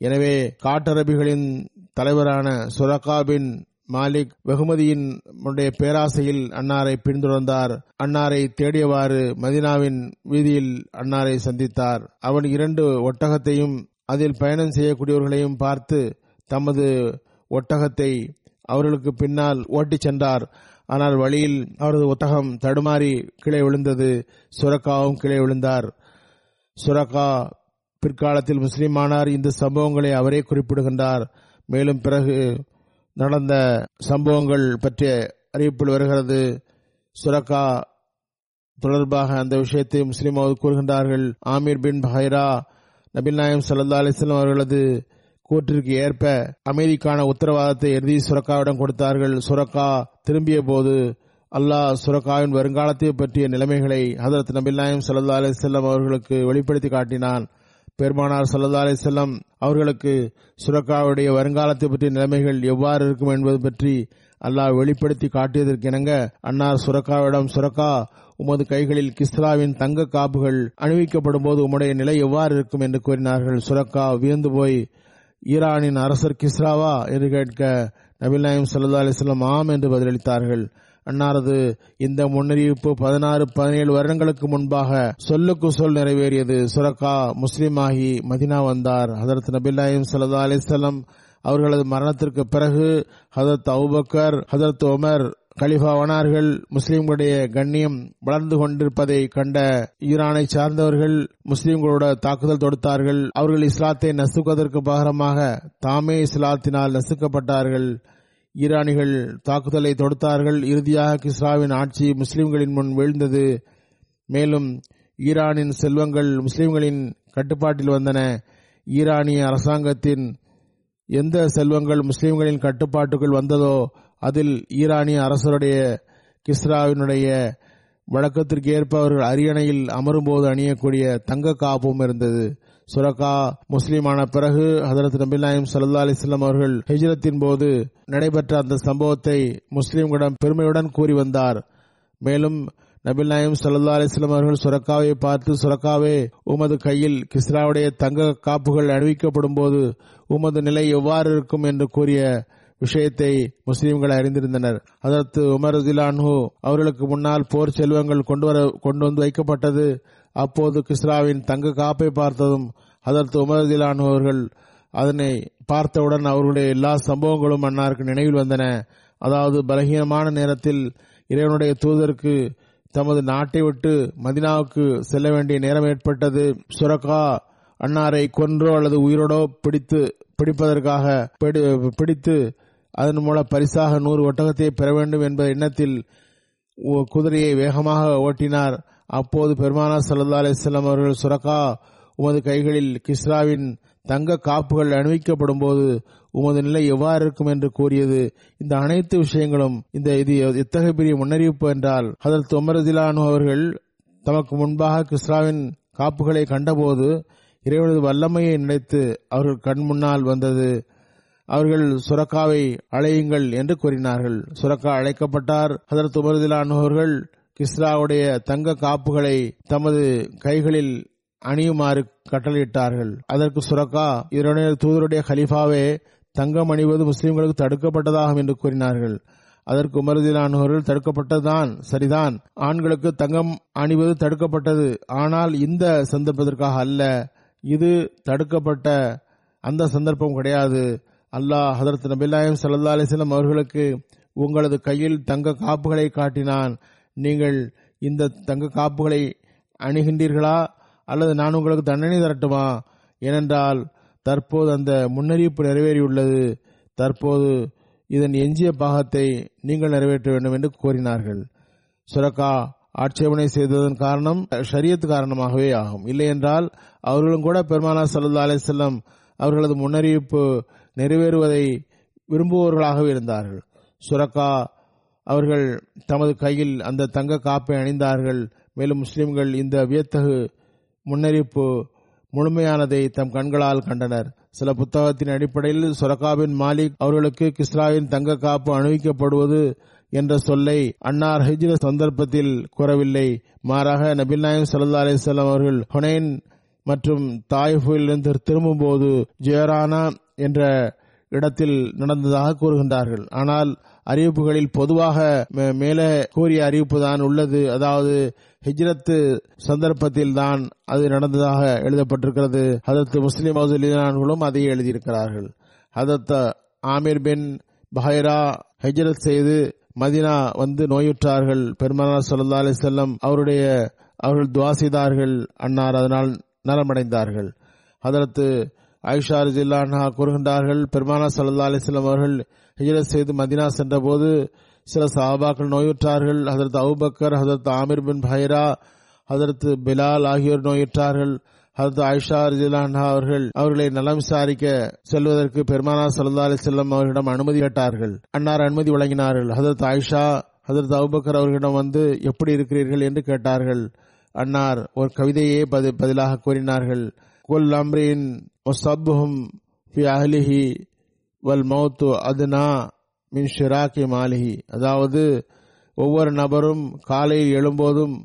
எனவே காட்டரபிகளின் தலைவரான சுரகாபின் மாலிக் வெகுமதியின் உடைய பேராசையில் அன்னாரை பின்தொடர்ந்தார். அன்னாரை தேடியவாறு மதினாவின் வீதியில் அன்னாரை சந்தித்தார். அவன் இரண்டு ஒட்டகத்தையும் அதில் பயணம் செய்யக்கூடியவர்களையும் பார்த்து தமது ஒட்டகத்தை அவர்களுக்கு பின்னால் ஓட்டிச் சென்றார். ஆனால் வழியில் அவரது ஒத்தகம் தடுமாறி கீழே விழுந்தது. சுரக்காவும் கீழே விழுந்தார். சுரக்கா பிற்காலத்தில் முஸ்லிமானார் இந்த சம்பவங்களை அவரே குறிப்பிடுகின்றார். மேலும் பிறகு நடந்த சம்பவங்கள் பற்றிய அறிவிப்பில் வருகிறது. சுரக்கா தொடர்பாக அந்த விஷயத்தை முஸ்லிம் கூறுகின்றார்கள். ஆமீர் பின் பஹைரா நபில் நாயம் சல்லா அலிஸ்லாம் அவர்களது கூற்றிற்கு ஏற்ப அமைதிக்கான உத்தரவாதத்தை எழுதி சுரக்காவிடம் கொடுத்தார்கள். சுரக்கா திரும்பிய போது அல்லாஹ் சுரக்காவின் வருங்காலத்தை பற்றிய நிலைமைகளை ஹதரத் நபில்லாயம் சல்லா அலி செல்லம் அவர்களுக்கு வெளிப்படுத்தி காட்டினான். பெருமானார் சல்லா அலிசல்லாம் அவர்களுக்கு சுரக்காவுடைய வருங்காலத்தை பற்றிய நிலைமைகள் எவ்வாறு இருக்கும் என்பது பற்றி அல்லாஹ் வெளிப்படுத்தி காட்டியதற்கிணங்க அன்னார் சுரக்காவிடம் சுரக்கா உமது கைகளில் கிஸ்ராவின் தங்க காப்புகள் அணிவிக்கப்படும் போது உம்முடைய நிலை எவ்வாறு இருக்கும்? என்று கூறினார்கள். சுரக்கா வியந்து போய் ஈரானின் அரசர் கிஸ்ராவா என்று கேட்க நபில் நாயம் சல்லா அலிஸ்லாம் ஆம் என்று பதிலளித்தார்கள். அன்னாரது இந்த முன்னறிவிப்பு பதினாறு பதினேழு வருடங்களுக்கு முன்பாக சொல்லுக்கு சொல் நிறைவேறியது. சுரக்கா முஸ்லிமாகி மதினா வந்தார். ஹதரத் நபில்லாயும் சல்லா அலிசல்லாம் அவர்களது மரணத்திற்கு பிறகு ஹதரத் அவுபக்கர் ஹதரத் உமர் கலிஃபாவனார்கள் முஸ்லிம்களுடைய கண்ணியம் வளர்ந்து கொண்டிருப்பதை கண்ட ஈரானை சார்ந்தவர்கள் முஸ்லிம்களோட தாக்குதல் தொடுத்தார்கள். அவர்கள் இஸ்லாத்தை நசுக்குவதற்கு பகரமாக தாமே இஸ்லாத்தினால் நசுக்கப்பட்டார்கள். ஈரானிகள் தாக்குதலை தொடுத்தார்கள். இறுதியாக கிஸ்ராவின் ஆட்சி முஸ்லிம்களின் முன் வீழ்ந்தது. மேலும் ஈரானின் செல்வங்கள் முஸ்லிம்களின் கட்டுப்பாட்டில் வந்தன. ஈரானிய அரசாங்கத்தின் எந்த செல்வங்கள் முஸ்லிம்களின் கட்டுப்பாட்டுக்குள் வந்ததோ அதில் ஈரானிய அரசருடைய கிஸ்ராவினுடைய வழக்கத்திற்கு ஏற்ப அவர்கள் அரியணையில் அமரும்போது அணியக்கூடிய தங்க காப்பும் இருந்தது. சுரக்கா முஸ்லீமான பிறகு ஹதரத் நபிநாயம் சல்லா அலிஸ்லாம் அவர்கள் ஹிஜ்ரத்தின் போது நடைபெற்ற அந்த சம்பவத்தை முஸ்லீம்களிடம் பெருமையுடன் கூறி வந்தார். மேலும் நபிநாயம் சல்லா அலிஸ்லாம் அவர்கள் சுரக்காவை பார்த்து சுரக்காவே உமது கையில் கிஸ்ராவுடைய தங்க காப்புகள் அணிவிக்கப்படும் போது உமது நிலை எவ்வாறு இருக்கும் என்று கூறிய விஷயத்தை முஸ்லீம்கள் அறிந்திருந்தனர். அதற்கு உமர் திலான்ஹு அவர்களுக்கு முன்னால் போர் செல்வங்கள் கொண்டு வர கொண்டு வந்து வைக்கப்பட்டது. அப்போது கிஸ்ராவின் தங்க காப்பை பார்த்ததும் அதற்கு உமர் திலான்ஹு அவர்கள் அதனை பார்த்தவுடன் அவர்களுடைய எல்லா சம்பவங்களும் அன்னாருக்கு நினைவில் வந்தன. அதாவது பலகீனமான நேரத்தில் இறைவனுடைய தூதருக்கு தமது நாட்டை விட்டு மதினாவுக்கு செல்ல வேண்டிய நேரம் ஏற்பட்டது. சுரக்கா அன்னாரை கொன்றோ அல்லது உயிரோடோ பிடித்து பிடிப்பதற்காக பிடி- பிடித்து அதன் மூலம் பரிசாக நூறு ஒட்டகத்தை பெற வேண்டும் என்ற எண்ணத்தில் குதிரையை வேகமாக ஓட்டினார். அப்போது பெருமானா சல்லா அலிஸ்லாம் அவர்கள் சுரக்கா உமது கைகளில் கிஸ்ராவின் தங்க காப்புகள் அணிவிக்கப்படும் போது உமது நிலை எவ்வாறு இருக்கும் என்று கூறியது. இந்த அனைத்து விஷயங்களும் இந்த இது எத்தகைய பெரிய முன்னறிவிப்பு என்றால் அதில் தொமரதிலானு அவர்கள் தமக்கு முன்பாக கிஸ்ராவின் காப்புகளை கண்டபோது இறைவனது வல்லமையை நினைத்து அவர்கள் கண் முன்னால் வந்தது. அவர்கள் சுரக்காவை அழையுங்கள் என்று கூறினார்கள். சுரக்கா அழைக்கப்பட்டார். ஹதரத் உமர்திலானவர்கள் கிஸ்ராவுடைய தங்க காப்புகளை தமது கைகளில் அணியுமாறு கட்டளையிட்டார்கள். அதற்கு சுரக்கா இதனுடைய தூதருடைய கலிஃபாவே தங்கம் அணிவது முஸ்லிம்களுக்கு தடுக்கப்பட்டதாகும் என்று கூறினார்கள். அதற்கு உமரதிலானவர்கள் தடுக்கப்பட்டதுதான் சரிதான். ஆண்களுக்கு தங்கம் அணிவது தடுக்கப்பட்டது. ஆனால் இந்த சந்தர்ப்பத்திற்காக அல்ல. இது தடுக்கப்பட்ட அந்த சந்தர்ப்பம் கிடையாது. அல்லாஹ் ஹதரத் நபில்லாயம் சல்லா அலிஸ்லம் அவர்களுக்கு உங்களது கையில் தங்க காப்புகளை காட்டினான். நீங்கள் இந்த தங்க காப்புகளை அணுகின்றீர்களா? அல்லது நான் உங்களுக்கு தண்டனை தரட்டுமா? ஏனென்றால் தற்போது அந்த முன்னறிவிப்பு நிறைவேறியுள்ளது. தற்போது இதன் எஞ்சிய பாகத்தை நீங்கள் நிறைவேற்ற வேண்டும் என்று கோரினார்கள். சுரக்கா ஆட்சேபனை செய்ததன் காரணம் ஷரியத் காரணமாகவே ஆகும். இல்லையென்றால் அவர்களும் கூட பெருமானா சல்லா அலிசல்லம் அவர்களது முன்னறிவிப்பு நிறைவேறுவதை விரும்புபவர்களாகவே இருந்தார்கள். சுரக்கா அவர்கள் தமது கையில் அந்த தங்க காப்பை அணிந்தார்கள். மேலும் முஸ்லிம்கள் இந்த வியத்தகு முன்னறிவிப்பு முழுமையானதை தம் கண்களால் கண்டனர். சில புத்தகத்தின் அடிப்படையில் சுரக்காவின் மாலிக் அவர்களுக்கு கிஸ்ராவின் தங்க காப்பு அணிவிக்கப்படுவது என்ற சொல்லை அன்னார் ஹிஜ்ர சந்தர்ப்பத்தில் கூறவில்லை. மாறாக நபில் நாயம் சல்லா அலிஸ்லாம் அவர்கள் ஹொனைன் மற்றும் தாயிஃபிலிருந்து திரும்பும்போது ஜெயரானா என்ற இடத்தில் நடந்ததாக கூறுகின்றார்கள். ஆனால் அறிவிப்புகளில் பொதுவாக மே- மேலே கூறிய அறிவிப்பு தான் உள்ளது. அதாவது ஹிஜ்ரத்து சந்தர்ப்பத்தில் தான் அது நடந்ததாக எழுதப்பட்டிருக்கிறது. அதற்கு முஸ்லிம் அவர்களும் அதை எழுதியிருக்கிறார்கள். அதத்த ஆமீர் பின் பஹைரா ஹிஜ்ரத் செய்து மதினா வந்து நோயுற்றார்கள். பெருமானார் சொல்லா அலி செல்லம் அவருடைய அவர்கள் துவா செய்தார்கள். அன்னார் அதனால் நலமடைந்தார்கள். அதற்கு ஆயிஷா ரஜில்லான்ஹா கூறுகின்றார்கள் பெருமானா சல்லா அலிஸ்லாம் அவர்கள் ஹிஜரத் செய்து மதினா சென்றபோது சில சஹாபாக்கள் நோயுற்றார்கள். ஹதரத் அவுபக்கர் ஹதரத் ஆமிர் பின் பைரா ஹதரத் பிலால் ஆகியோர் நோயுற்றார்கள். ஹதரத் ஆயிஷா ரஜிலான்ஹா அவர்கள் அவர்களை நலம் விசாரிக்க செல்வதற்கு பெருமானா சல்லா அலி செல்லம் அவர்களிடம் அனுமதி கேட்டார்கள். அன்னார் அனுமதி வழங்கினார்கள். ஹதரத் ஆயிஷா ஹதரத் அவுபக்கர் அவர்களிடம் வந்து எப்படி இருக்கிறீர்கள்? என்று கேட்டார்கள். அன்னார் ஒரு கவிதையே பதி- பதிலாக கூறினார்கள். குல் அம்ரின் وصبهم ஃபி அஹ்லிஹி வல் மௌத்து அதுனா மின் ஷிராக்கி மாலிஹி அதாவது ஒவ்வொரு நபரும் காலையில் எழும்போதும்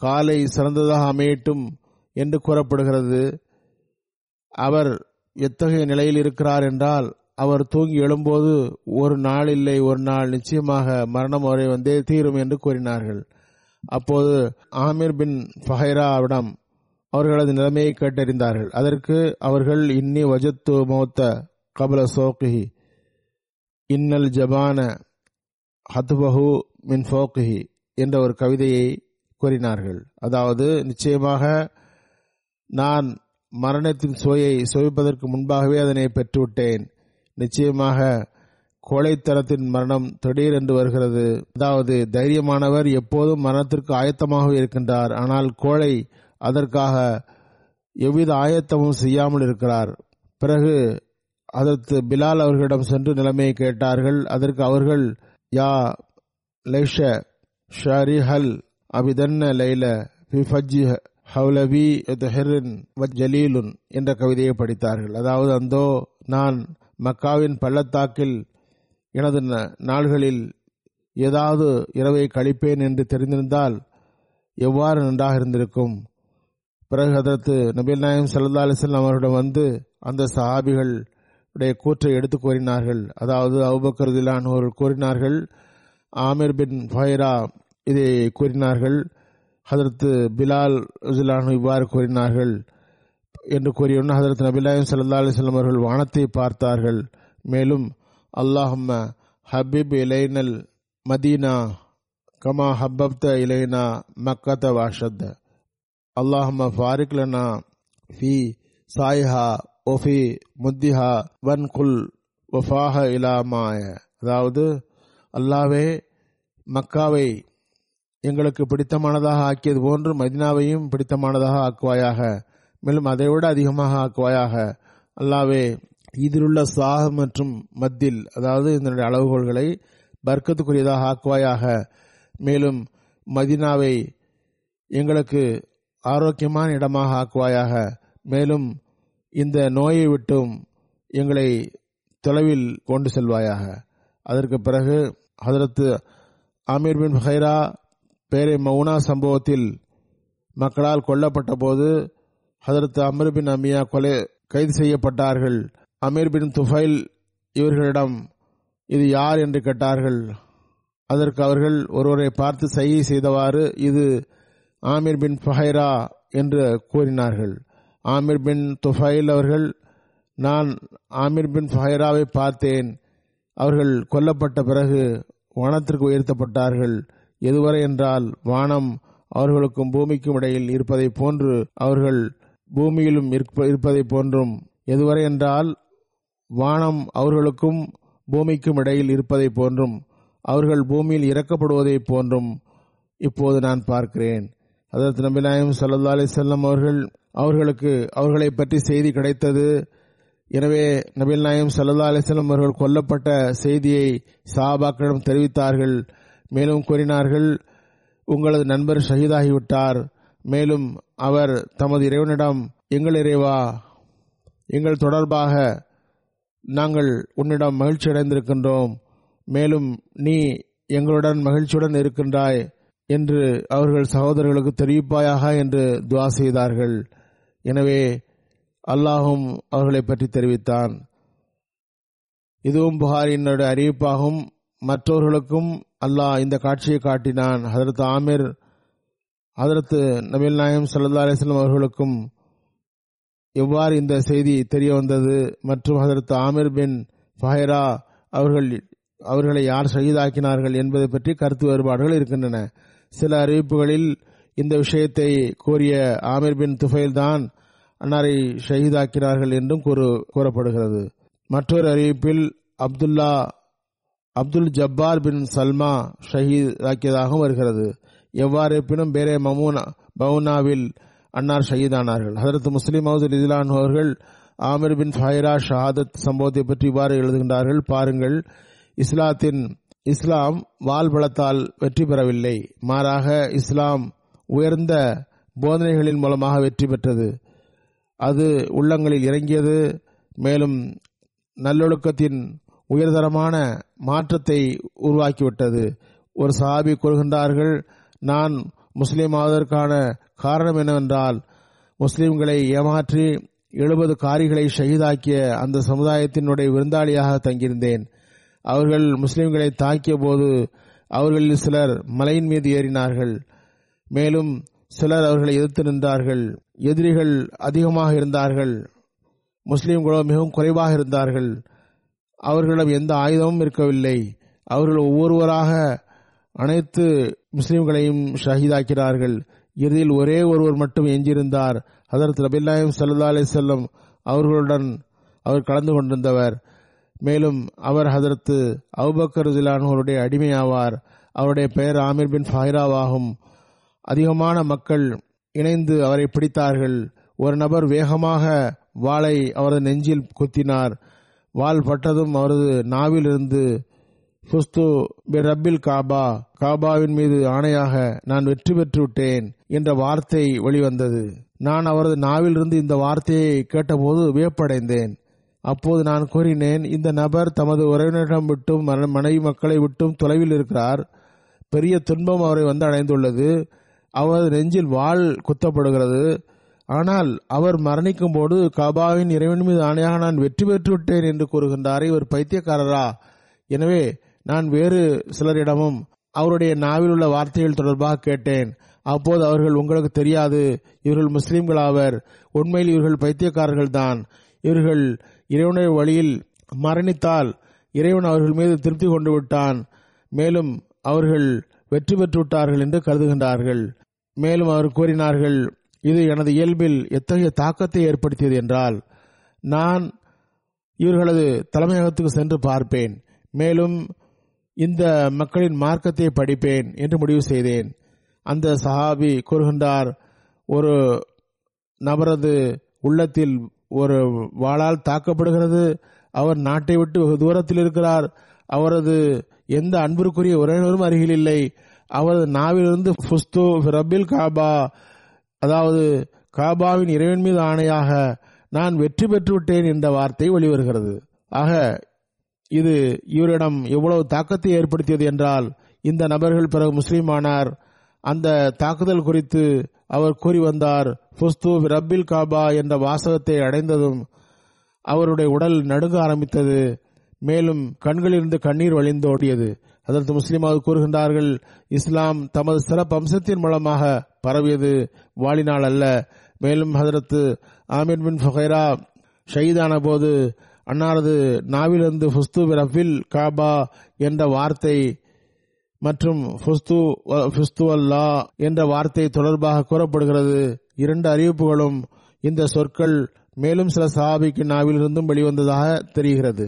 காலை சிறந்ததாக அமையட்டும் என்று கூறப்படுகிறது. அவர் எத்தகைய நிலையில் இருக்கிறார் என்றால் அவர் தூங்கி எழும்போது ஒரு நாள் இல்லை ஒரு நாள் நிச்சயமாக மரணம் வரை வந்தே தீரும் என்று கூறினார்கள். அப்போது ஆமீர் பின் ஃபஹைராவிடம் அவர்களது நிலைமையை கேட்டறிந்தார்கள். அதற்கு அவர்கள் இன்னி வஜத்து மௌத்த கபல சோக்கிஹி இன்னல் ஜபான ஹத்பஹு மின் ஃபோக்கிஹி என்ற ஒரு கவிதையை கூறினார்கள். அதாவது நிச்சயமாக நான் மரணத்தின் சுவையை சுவைப்பதற்கு முன்பாகவே அதனை பெற்றுவிட்டேன். நிச்சயமாக கோழைத்தனத்தின் மரணம் திடீரென்று வருகிறது. அதாவது தைரியமானவர் எப்போதும் மரணத்திற்கு ஆயத்தமாக இருக்கின்றார். ஆனால் கோழை அதற்காக எவ்வித ஆயத்தமும் செய்யாமல் இருக்கிறார். பிறகு அதற்கு பிலால் அவர்களிடம் சென்று நிலைமையை கேட்டார்கள். அதற்கு அவர்கள் யா லைஷ ஷரிஹல் அபிதன்ன லைல ஃபி ஹவுலவி ஹவுலபி ஜலீலுன் என்ற கவிதையை படித்தார்கள். அதாவது அந்தோ நான் மக்காவின் பள்ளத்தாக்கில் எனது நாள்களில் ஏதாவது இரவை கழிப்பேன் என்று தெரிந்திருந்தால் எவ்வாறு நன்றாக இருந்திருக்கும்? பிறகு அதற்கு நபீல் நாயம் சல்லா அலிஸ்லாம் அவர்களிடம் வந்து அந்த சஹாபிகள் உடைய கூற்றை எடுத்து கூறினார்கள். அதாவது அபுபக்கர் திலான் அவர்கள் கூறினார்கள் ஆமிர் பின் ஃபைரா இதை கூறினார்கள் ஹதரத்து பிலால் ரஜிலானு இவ்வாறு கூறினார்கள் என்று கூறியுடன் ஹதரத் நபிலாயம் சல்லா அலிஸ்லாம் அவர்கள் வானத்தை பார்த்தார்கள். மேலும் அல்லாஹம்ம ஹபீப் இலைனல் மதீனா கமா ஹப்பப்த இலைனா மக்கத்த வாஷத் அல்லாஹம்ம ஃபாரிக்லனா ஃபி சாய்ஹா ஒஃபி முத்திஹா வன் குல் ஒஃபாஹ இலாமாய அதாவது அல்லாவே மக்காவை எங்களுக்கு பிடித்தமானதாக ஆக்கியது போன்று மதினாவையும் பிடித்தமானதாக ஆக்குவாயாக. மேலும் அதைவிட அதிகமாக ஆக்குவாயாக. அல்லாவே இதிலுள்ள சாக மற்றும் மத்தில் அதாவது இதனுடைய அளவுகோல்களை பர்க்கத்துக்குரியதாக ஆக்குவாயாக. மேலும் மதினாவை எங்களுக்கு ஆரோக்கியமான இடமாக ஆக்குவாயாக. மேலும் இந்த நோயை விட்டும் எங்களை தொலைவில் கொண்டு செல்வாயாக. அதற்கு பிறகு ஹதரத்து ஆமீர் பின் ஹைரா பேரை மவுனா சம்பவத்தில் மக்களால் கொல்லப்பட்ட போது ஹதரத் அமர் பின் அமியா கொலை கைது செய்யப்பட்டார்கள். அமீர் பின் துஃபைல் இவர்களிடம் இது யார் என்று கேட்டார்கள். அதற்கு அவர்கள் ஒருவரை பார்த்து சையை செய்தவாறு இது ஆமீர் பின் ஃபஹைரா என்று கூறினார்கள். ஆமீர் பின் துஃபைல் அவர்கள் நான் ஆமீர் பின் ஃபஹைராவை பார்த்தேன். அவர்கள் கொல்லப்பட்ட பிறகு வானத்திற்கு உயர்த்தப்பட்டார்கள். எதுவரை என்றால் வானம் அவர்களுக்கும் பூமிக்கும் இடையில் இருப்பதை போன்று அவர்கள் பூமியிலும் இருப்பதை போன்றும். எதுவரை என்றால் வானம் அவர்களுக்கும் பூமிக்கும் இடையில் இருப்பதை போன்றும். அவர்கள் பூமியில் இறக்கப்படுவதை போன்றும். இப்போது நான் பார்க்கிறேன். அதற்கு நபிநாயம் சல்லா அலி செல்லம் அவர்கள் அவர்களுக்கு அவர்களை பற்றி செய்தி கிடைத்தது. எனவே நபில் நாயம் சல்லா அலிஸ்லம் அவர்கள் கொல்லப்பட்ட செய்தியை சாபாக்களிடம் தெரிவித்தார்கள். மேலும் கூறினார்கள் உங்களது நண்பர் ஷஹீதாகிவிட்டார். மேலும் அவர் தமது இறைவனிடம் எங்கள் இறைவா எங்கள் தொடர்பாக நாங்கள் உன்னிடம் மகிழ்ச்சி அடைந்திருக்கின்றோம் மேலும் நீ எங்களுடன் மகிழ்ச்சியுடன் இருக்கின்றாய். என்று அவர்கள் சகோதரர்களுக்கு தெரிவிப்பாயாக என்று துவா செய்தார்கள். எனவே அல்லாஹும் அவர்களை பற்றி தெரிவித்தான். இதுவும் புகாரினுடைய அறிவிப்பாகும் மற்றவர்களுக்கும் அல்லாஹ் இந்த காட்சியை காட்டினான். ஹதரத் ஆமீர் ஹதரத்து நபில் நாயம் சல்லா அலிஸ்லாம் அவர்களுக்கும் எவ்வாறு இந்த செய்தி தெரிய வந்தது? மற்றும் ஹதரத் ஆமீர் பின் ஃபஹைரா அவர்கள் அவர்களை யார் ஷஹீதாக்கினார்கள் என்பதை பற்றி கருத்து வேறுபாடுகள் இருக்கின்றன. சில அறிவிப்புகளில் இந்த விஷயத்தை கூறிய ஆமீர் பின் துஃபைல் தான் அன்னாரை ஷஹீதாக்கினார்கள் என்றும் கூறப்படுகிறது. மற்றொரு அறிவிப்பில் அப்துல்லா அப்துல் ஜப்பார் பின் சல்மா ஷஹீதாக்கியதாகவும் வருகிறது. எவ்வாறு இருப்பினும் பேரே மமூனா பவுனாவில் அன்னார் ஷஹீதானார்கள். ஹதரத் முஸ்லிம் அவுதுல் இதிலான் அவர்கள் ஆமிர் பின் ஃபைரா ஷஹாதத் சம்பவத்தை பற்றி இவ்வாறு எழுதுகின்றார்கள். பாருங்கள் இஸ்லாத்தின் இஸ்லாம் வால் வெற்றி பெறவில்லை. மாறாக இஸ்லாம் உயர்ந்த போதனைகளின் மூலமாக வெற்றி பெற்றது. அது உள்ளங்களில் இறங்கியது மேலும் நல்லொழுக்கத்தின் உயர்தரமான மாற்றத்தை உருவாக்கிவிட்டது. ஒரு சஹாபி கூறுகின்றார்கள் நான் முஸ்லீம் ஆவதற்கான காரணம் என்னவென்றால் முஸ்லீம்களை ஏமாற்றி எழுபது காரிகளை ஷஹீதாக்கிய அந்த சமுதாயத்தினுடைய விருந்தாளியாக தங்கியிருந்தேன். அவர்கள் முஸ்லிம்களை தாக்கிய போது அவர்களில் சிலர் மலையின் மீது ஏறினார்கள். மேலும் சிலர் அவர்களை எதிர்த்து நின்றார்கள். எதிரிகள் அதிகமாக இருந்தார்கள். முஸ்லிம்களோ மிகவும் குறைவாக இருந்தார்கள். அவர்களிடம் எந்த ஆயுதமும் இருக்கவில்லை. அவர்கள் ஒவ்வொருவராக அனைத்து முஸ்லிம்களையும் ஷஹீதாக்கிறார்கள் இறுதியில் ஒரே ஒருவர் மட்டும் எஞ்சியிருந்தார். ஹதரத் ரபில்லாயும் சல்லா அலி செல்லம் அவர்களுடன் அவர் கலந்து கொண்டிருந்தவர். மேலும் அவர் ஹதரத்து அவுபக்கர் அடிமை அடிமையாவார். அவருடைய பெயர் ஆமீர் பின் ஃபஹிராவாகும். அதிகமான மக்கள் இணைந்து அவரை பிடித்தார்கள். ஒரு நபர் வேகமாக வாளை அவரது நெஞ்சில் குத்தினார். வாள் பட்டதும் அவரது நாவிலிருந்து ஃபுஸ்து பி ரப்பில் காபா காபாவின் மீது ஆணையாக நான் வெற்றி பெற்று விட்டேன் என்ற வார்த்தை வெளிவந்தது. நான் அவரது நாவிலிருந்து இந்த வார்த்தையை கேட்டபோது வியப்படைந்தேன். அப்போது நான் கூறினேன் இந்த நபர் தமது உறவினரிடம் விட்டும் மனைவி மக்களை விட்டும் தொலைவில் இருக்கிறார். பெரிய துன்பம் அவரை வந்து அடைந்துள்ளது. அவரது நெஞ்சில் வாள் குத்தப்படுகிறது. ஆனால் அவர் மரணிக்கும் போது கபாவின் இறைவன் மீது ஆணையாக நான் வெற்றி பெற்று விட்டேன் என்று கூறுகின்றார் இவர் பைத்தியக்காரரா? எனவே நான் வேறு சிலரிடமும் அவருடைய நாவில் உள்ள வார்த்தைகள் தொடர்பாக கேட்டேன். அப்போது அவர்கள் உங்களுக்கு தெரியாது இவர்கள் முஸ்லிம்கள் ஆவர். உண்மையில் இவர்கள் பைத்தியக்காரர்கள் தான் இவர்கள் இறைவனுடைய வழியில் மரணித்தால் இறைவன் அவர்கள் மீது திருப்தி கொண்டு விட்டான். மேலும் அவர்கள் வெற்றி பெற்று விட்டார்கள் என்று கருதுகின்றார்கள். மேலும் அவர் கூறினார்கள் இது எனது இயல்பில் எத்தகைய தாக்கத்தை ஏற்படுத்தியது என்றால் நான் இவர்களது தலைமையகத்துக்கு சென்று பார்ப்பேன். மேலும் இந்த மக்களின் மார்க்கத்தை படிப்பேன் என்று முடிவு செய்தேன். அந்த சஹாபி கூறுகின்றார் ஒரு நபரது உள்ளத்தில் ஒரு வாளால் தாக்கப்படுகிறது. அவர் நாட்டை விட்டு வெகு தூரத்தில் இருக்கிறார். அவரது எந்த அன்பிற்குரிய உறவினரும் அருகில் இல்லை அவரது நாவிலிருந்து புஸ்து ரபில் காபா அதாவது காபாவின் இறைவன் மீது ஆணையாக நான் வெற்றி பெற்று விட்டேன் என்ற வார்த்தை வெளிவருகிறது. ஆக இது இவரிடம் எவ்வளவு தாக்கத்தை ஏற்படுத்தியது என்றால் இந்த நபர்கள் பிறகு முஸ்லீமானார் அந்த தாக்குதல் குறித்து அவர் கூறி வந்தார். ஃபுஸ்து ரப்பில் காபா என்ற வாசகத்தை அடைந்ததும் அவருடைய உடல் நடுங்க ஆரம்பித்தது. மேலும் கண்களிலிருந்து கண்ணீர் வழிந்தோடியது. அதற்கு முஸ்லிமாவது கூறுகின்றார்கள் இஸ்லாம் தமது சிறப்பு அம்சத்தின் மூலமாக பரவியது. வாழினால் அல்ல. மேலும் ஹதரத்து ஆமீர் பின் ஃபஹைரா ஷயீதான போது அன்னாரது நாவிலிருந்து ஃபுஸ்து ரஃபில் காபா என்ற வார்த்தை மற்றும் ஃபுஸ்து ஃபுஸ்து அல்லா என்ற வார்த்தை தொடர்பாக கூறப்படுகிறது. இரண்டு அறிவிப்புகளும் இந்த சொற்கள் மேலும் சில சஹாபிக்கு நாவிலிருந்தும் வெளிவந்ததாக தெரிகிறது.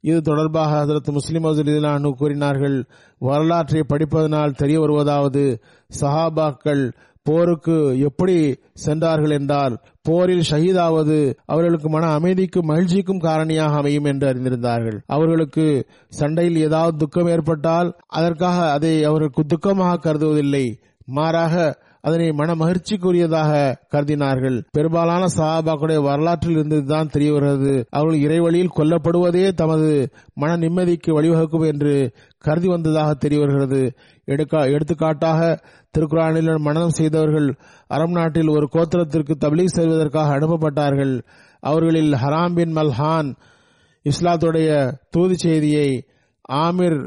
இது தொடர்பாக ஹசரத் முஸ்லிம் அனு கூறினார்கள் வரலாற்றை படிப்பதனால் தெரிய வருவதாவது சஹாபாக்கள் போருக்கு எப்படி சென்றார்கள் என்றால் போரில் ஷஹீதாவது அவர்களுக்கு மன அமைதிக்கும் மகிழ்ச்சிக்கும் காரணியாக அமையும் என்று அறிந்திருந்தார்கள். அவர்களுக்கு சண்டையில் ஏதாவது துக்கம் ஏற்பட்டால் அதற்காக அதை அவர்களுக்கு துக்கமாக கருதுவதில்லை. மாறாக அதனை மன மகிழ்ச்சிக்குரியதாக கருதினார்கள். பெரும்பாலான சஹாபாக்களுடைய வரலாற்றில் இருந்துதான் தெரிய வருகிறது அவர்கள் இறைவழியில் கொல்லப்படுவதே தமது மன நிம்மதிக்கு வழிவகுக்கும் என்று கருதி வந்ததாக தெரிய வருகிறது எடுத்துக்காட்டாக திருக்குறானில் மனநம் செய்தவர்கள் அரம் நாட்டில் ஒரு கோத்திரத்திற்கு தபிலீக் செய்வதற்காக அனுப்பப்பட்டார்கள். அவர்களில் ஹராம் பின் மல்ஹான் இஸ்லாத்துடைய தூது செய்தியை ஆமிர்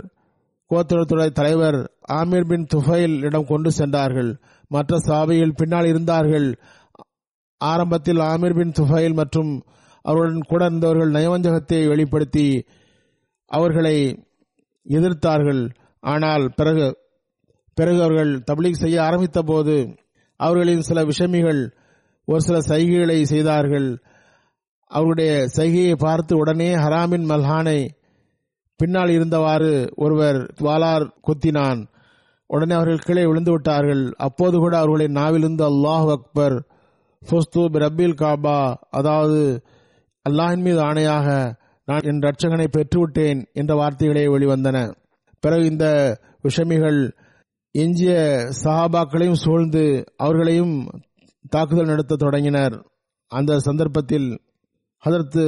கோத்திரத்துடைய தலைவர் ஆமீர் பின் துஃபைல் இடம் கொண்டு சென்றார்கள். மற்ற சாபையில் பின்னால் இருந்தார்கள். ஆரம்பத்தில் ஆமீர் பின் துஃபைல் மற்றும் அவருடன் கூட இருந்தவர்கள் நயவஞ்சகத்தை வெளிப்படுத்தி அவர்களை எதிர்த்தார்கள். ஆனால் பிறகு பிறகு அவர்கள் தப்லீக் செய்ய ஆரம்பித்த போது அவர்களின் சில விஷமிகள் ஒரு சில சைகைகளை செய்தார்கள். அவருடைய சைகையை பார்த்து உடனே ஹராமின் மல்ஹானை பின்னால் இருந்தவாறு ஒருவர் வாளார் குத்தினான். உடனே அவர்கள் கீழே விழுந்து விட்டார்கள் அப்போது கூட அவர்களின் நாவிலிருந்து அல்லாஹ் அக்பர் ஃபுஸ்து ரப்பில் காபா அதாவது அல்லாஹின் மீது ஆணையாக நான் என் ரட்சகனை பெற்றுவிட்டேன் என்ற வார்த்தைகளே வெளிவந்தன. பிறகு இந்த விஷமிகள் எஞ்சிய சஹாபாக்களையும் சூழ்ந்து அவர்களையும் தாக்குதல் நடத்த தொடங்கினர். அந்த சந்தர்ப்பத்தில் அதற்கு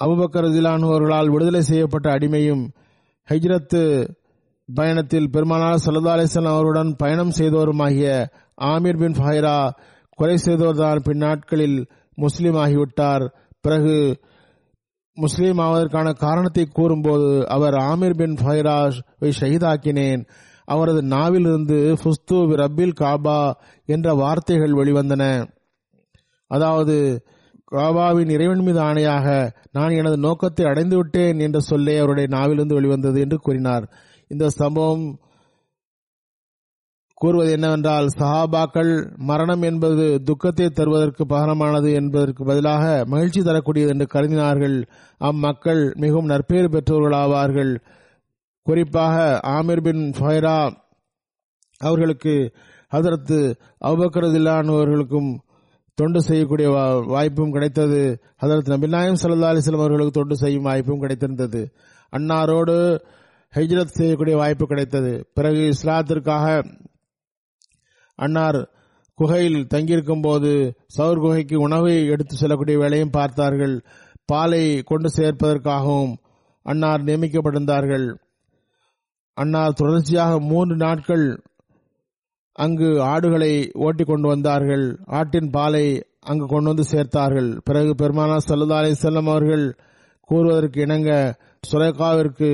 அபுபக்கர் ஜிலானு அவர்களால் விடுதலை செய்யப்பட்ட அடிமையும் ஹைஜ்ரத்து பயணத்தில் பெருமானார் சல்லா அலிஸ்லாம் அவருடன் பயணம் செய்தோருமாகிய ஆமீர் பின் ஃபஹைரா கொலை செய்தோர்தான் பின்னாட்களில் முஸ்லீம் ஆகிவிட்டார். பிறகு முஸ்லீம் ஆவதற்கான காரணத்தை கூறும்போது அவர் ஆமீர் பின் ஃபஹைராவை ஷஹீதாக்கினேன். அவரது நாவிலிருந்து ஃபுஸ்து ரப்பில் காபா என்ற வார்த்தைகள் வெளிவந்தன. அதாவது காபாவின் இறைவன் மீது ஆணையாக நான் எனது நோக்கத்தை அடைந்து விட்டேன் என்ற சொல்லே அவருடைய நாவிலிருந்து வெளிவந்தது என்று கூறினார். இந்த சம்பவம் கூறுவது என்னவென்றால் சஹாபாக்கள் மரணம் என்பது துக்கத்தை தருவதற்கு பகரமானது என்பதற்கு பதிலாக மகிழ்ச்சி தரக்கூடியது என்று கருதினார்கள். அம்மக்கள் மிகவும் நற்பெயர் பெற்றவர்களாவார்கள் குறிப்பாக ஆமிர் பின் ஃபைரா அவர்களுக்கு ஹதரத்து அபக்கரதில்லான் அவர்களுக்கும் தொண்டு செய்யக்கூடிய வாய்ப்பும் கிடைத்தது. ஹதரத் நபிநாயம் சல்லா அலிஸ்லாம் அவர்களுக்கு தொண்டு செய்யும் வாய்ப்பும் கிடைத்திருந்தது. அன்னாரோடு ஹெஜ்ரத் செய்யக்கூடிய வாய்ப்பு கிடைத்தது. பிறகு இஸ்லாத்திற்காக அன்னார் குகையில் தங்கியிருக்கும் போது சவுர் குகைக்கு உணவை எடுத்து செல்லக்கூடிய வேலையும் பார்த்தார்கள். பாலை கொண்டு சேர்ப்பதற்காகவும் அன்னார் நியமிக்கப்பட்டிருந்தார்கள். அன்னார் தொடர்ச்சியாக மூன்று நாட்கள் அங்கு ஆடுகளை ஓட்டி கொண்டு வந்தார்கள். ஆட்டின் பாலை அங்கு கொண்டு வந்து சேர்த்தார்கள். பிறகு பெருமானா சல்லா அலி செல்லம் அவர்கள் கூறுவதற்கு இணங்க சுரேகாவிற்கு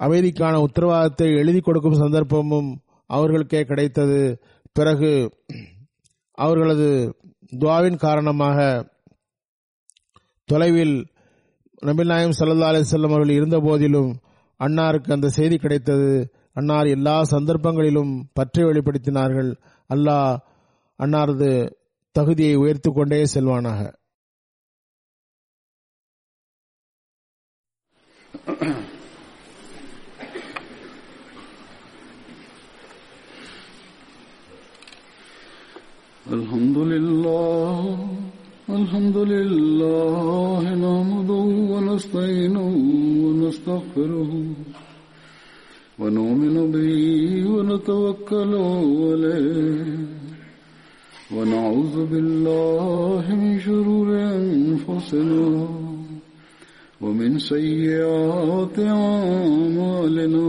அமைதிக்கான உத்தரவாதத்தை எழுதி கொடுக்கும் சந்தர்ப்பமும் அவர்களுக்கே கிடைத்தது. பிறகு அவர்களது துவாவின் காரணமாக தொலைவில் நபில் நாயம் சல்லா அலிசல்லம் அவர்கள் இருந்த போதிலும் அன்னாருக்கு அந்த செய்தி கிடைத்தது. அன்னார் எல்லா சந்தர்ப்பங்களிலும் பற்றி வெளிப்படுத்தினார்கள். அல்லாஹ் அன்னாரது தகுதியை உயர்த்து கொண்டே செல்வானாக. الحمد لله الحمد لله نحمده ونستعينه ونستغفره ونؤمن به ونتوكل عليه. ونعوذ بالله من شرور أنفسنا ومن سيئات أعمالنا.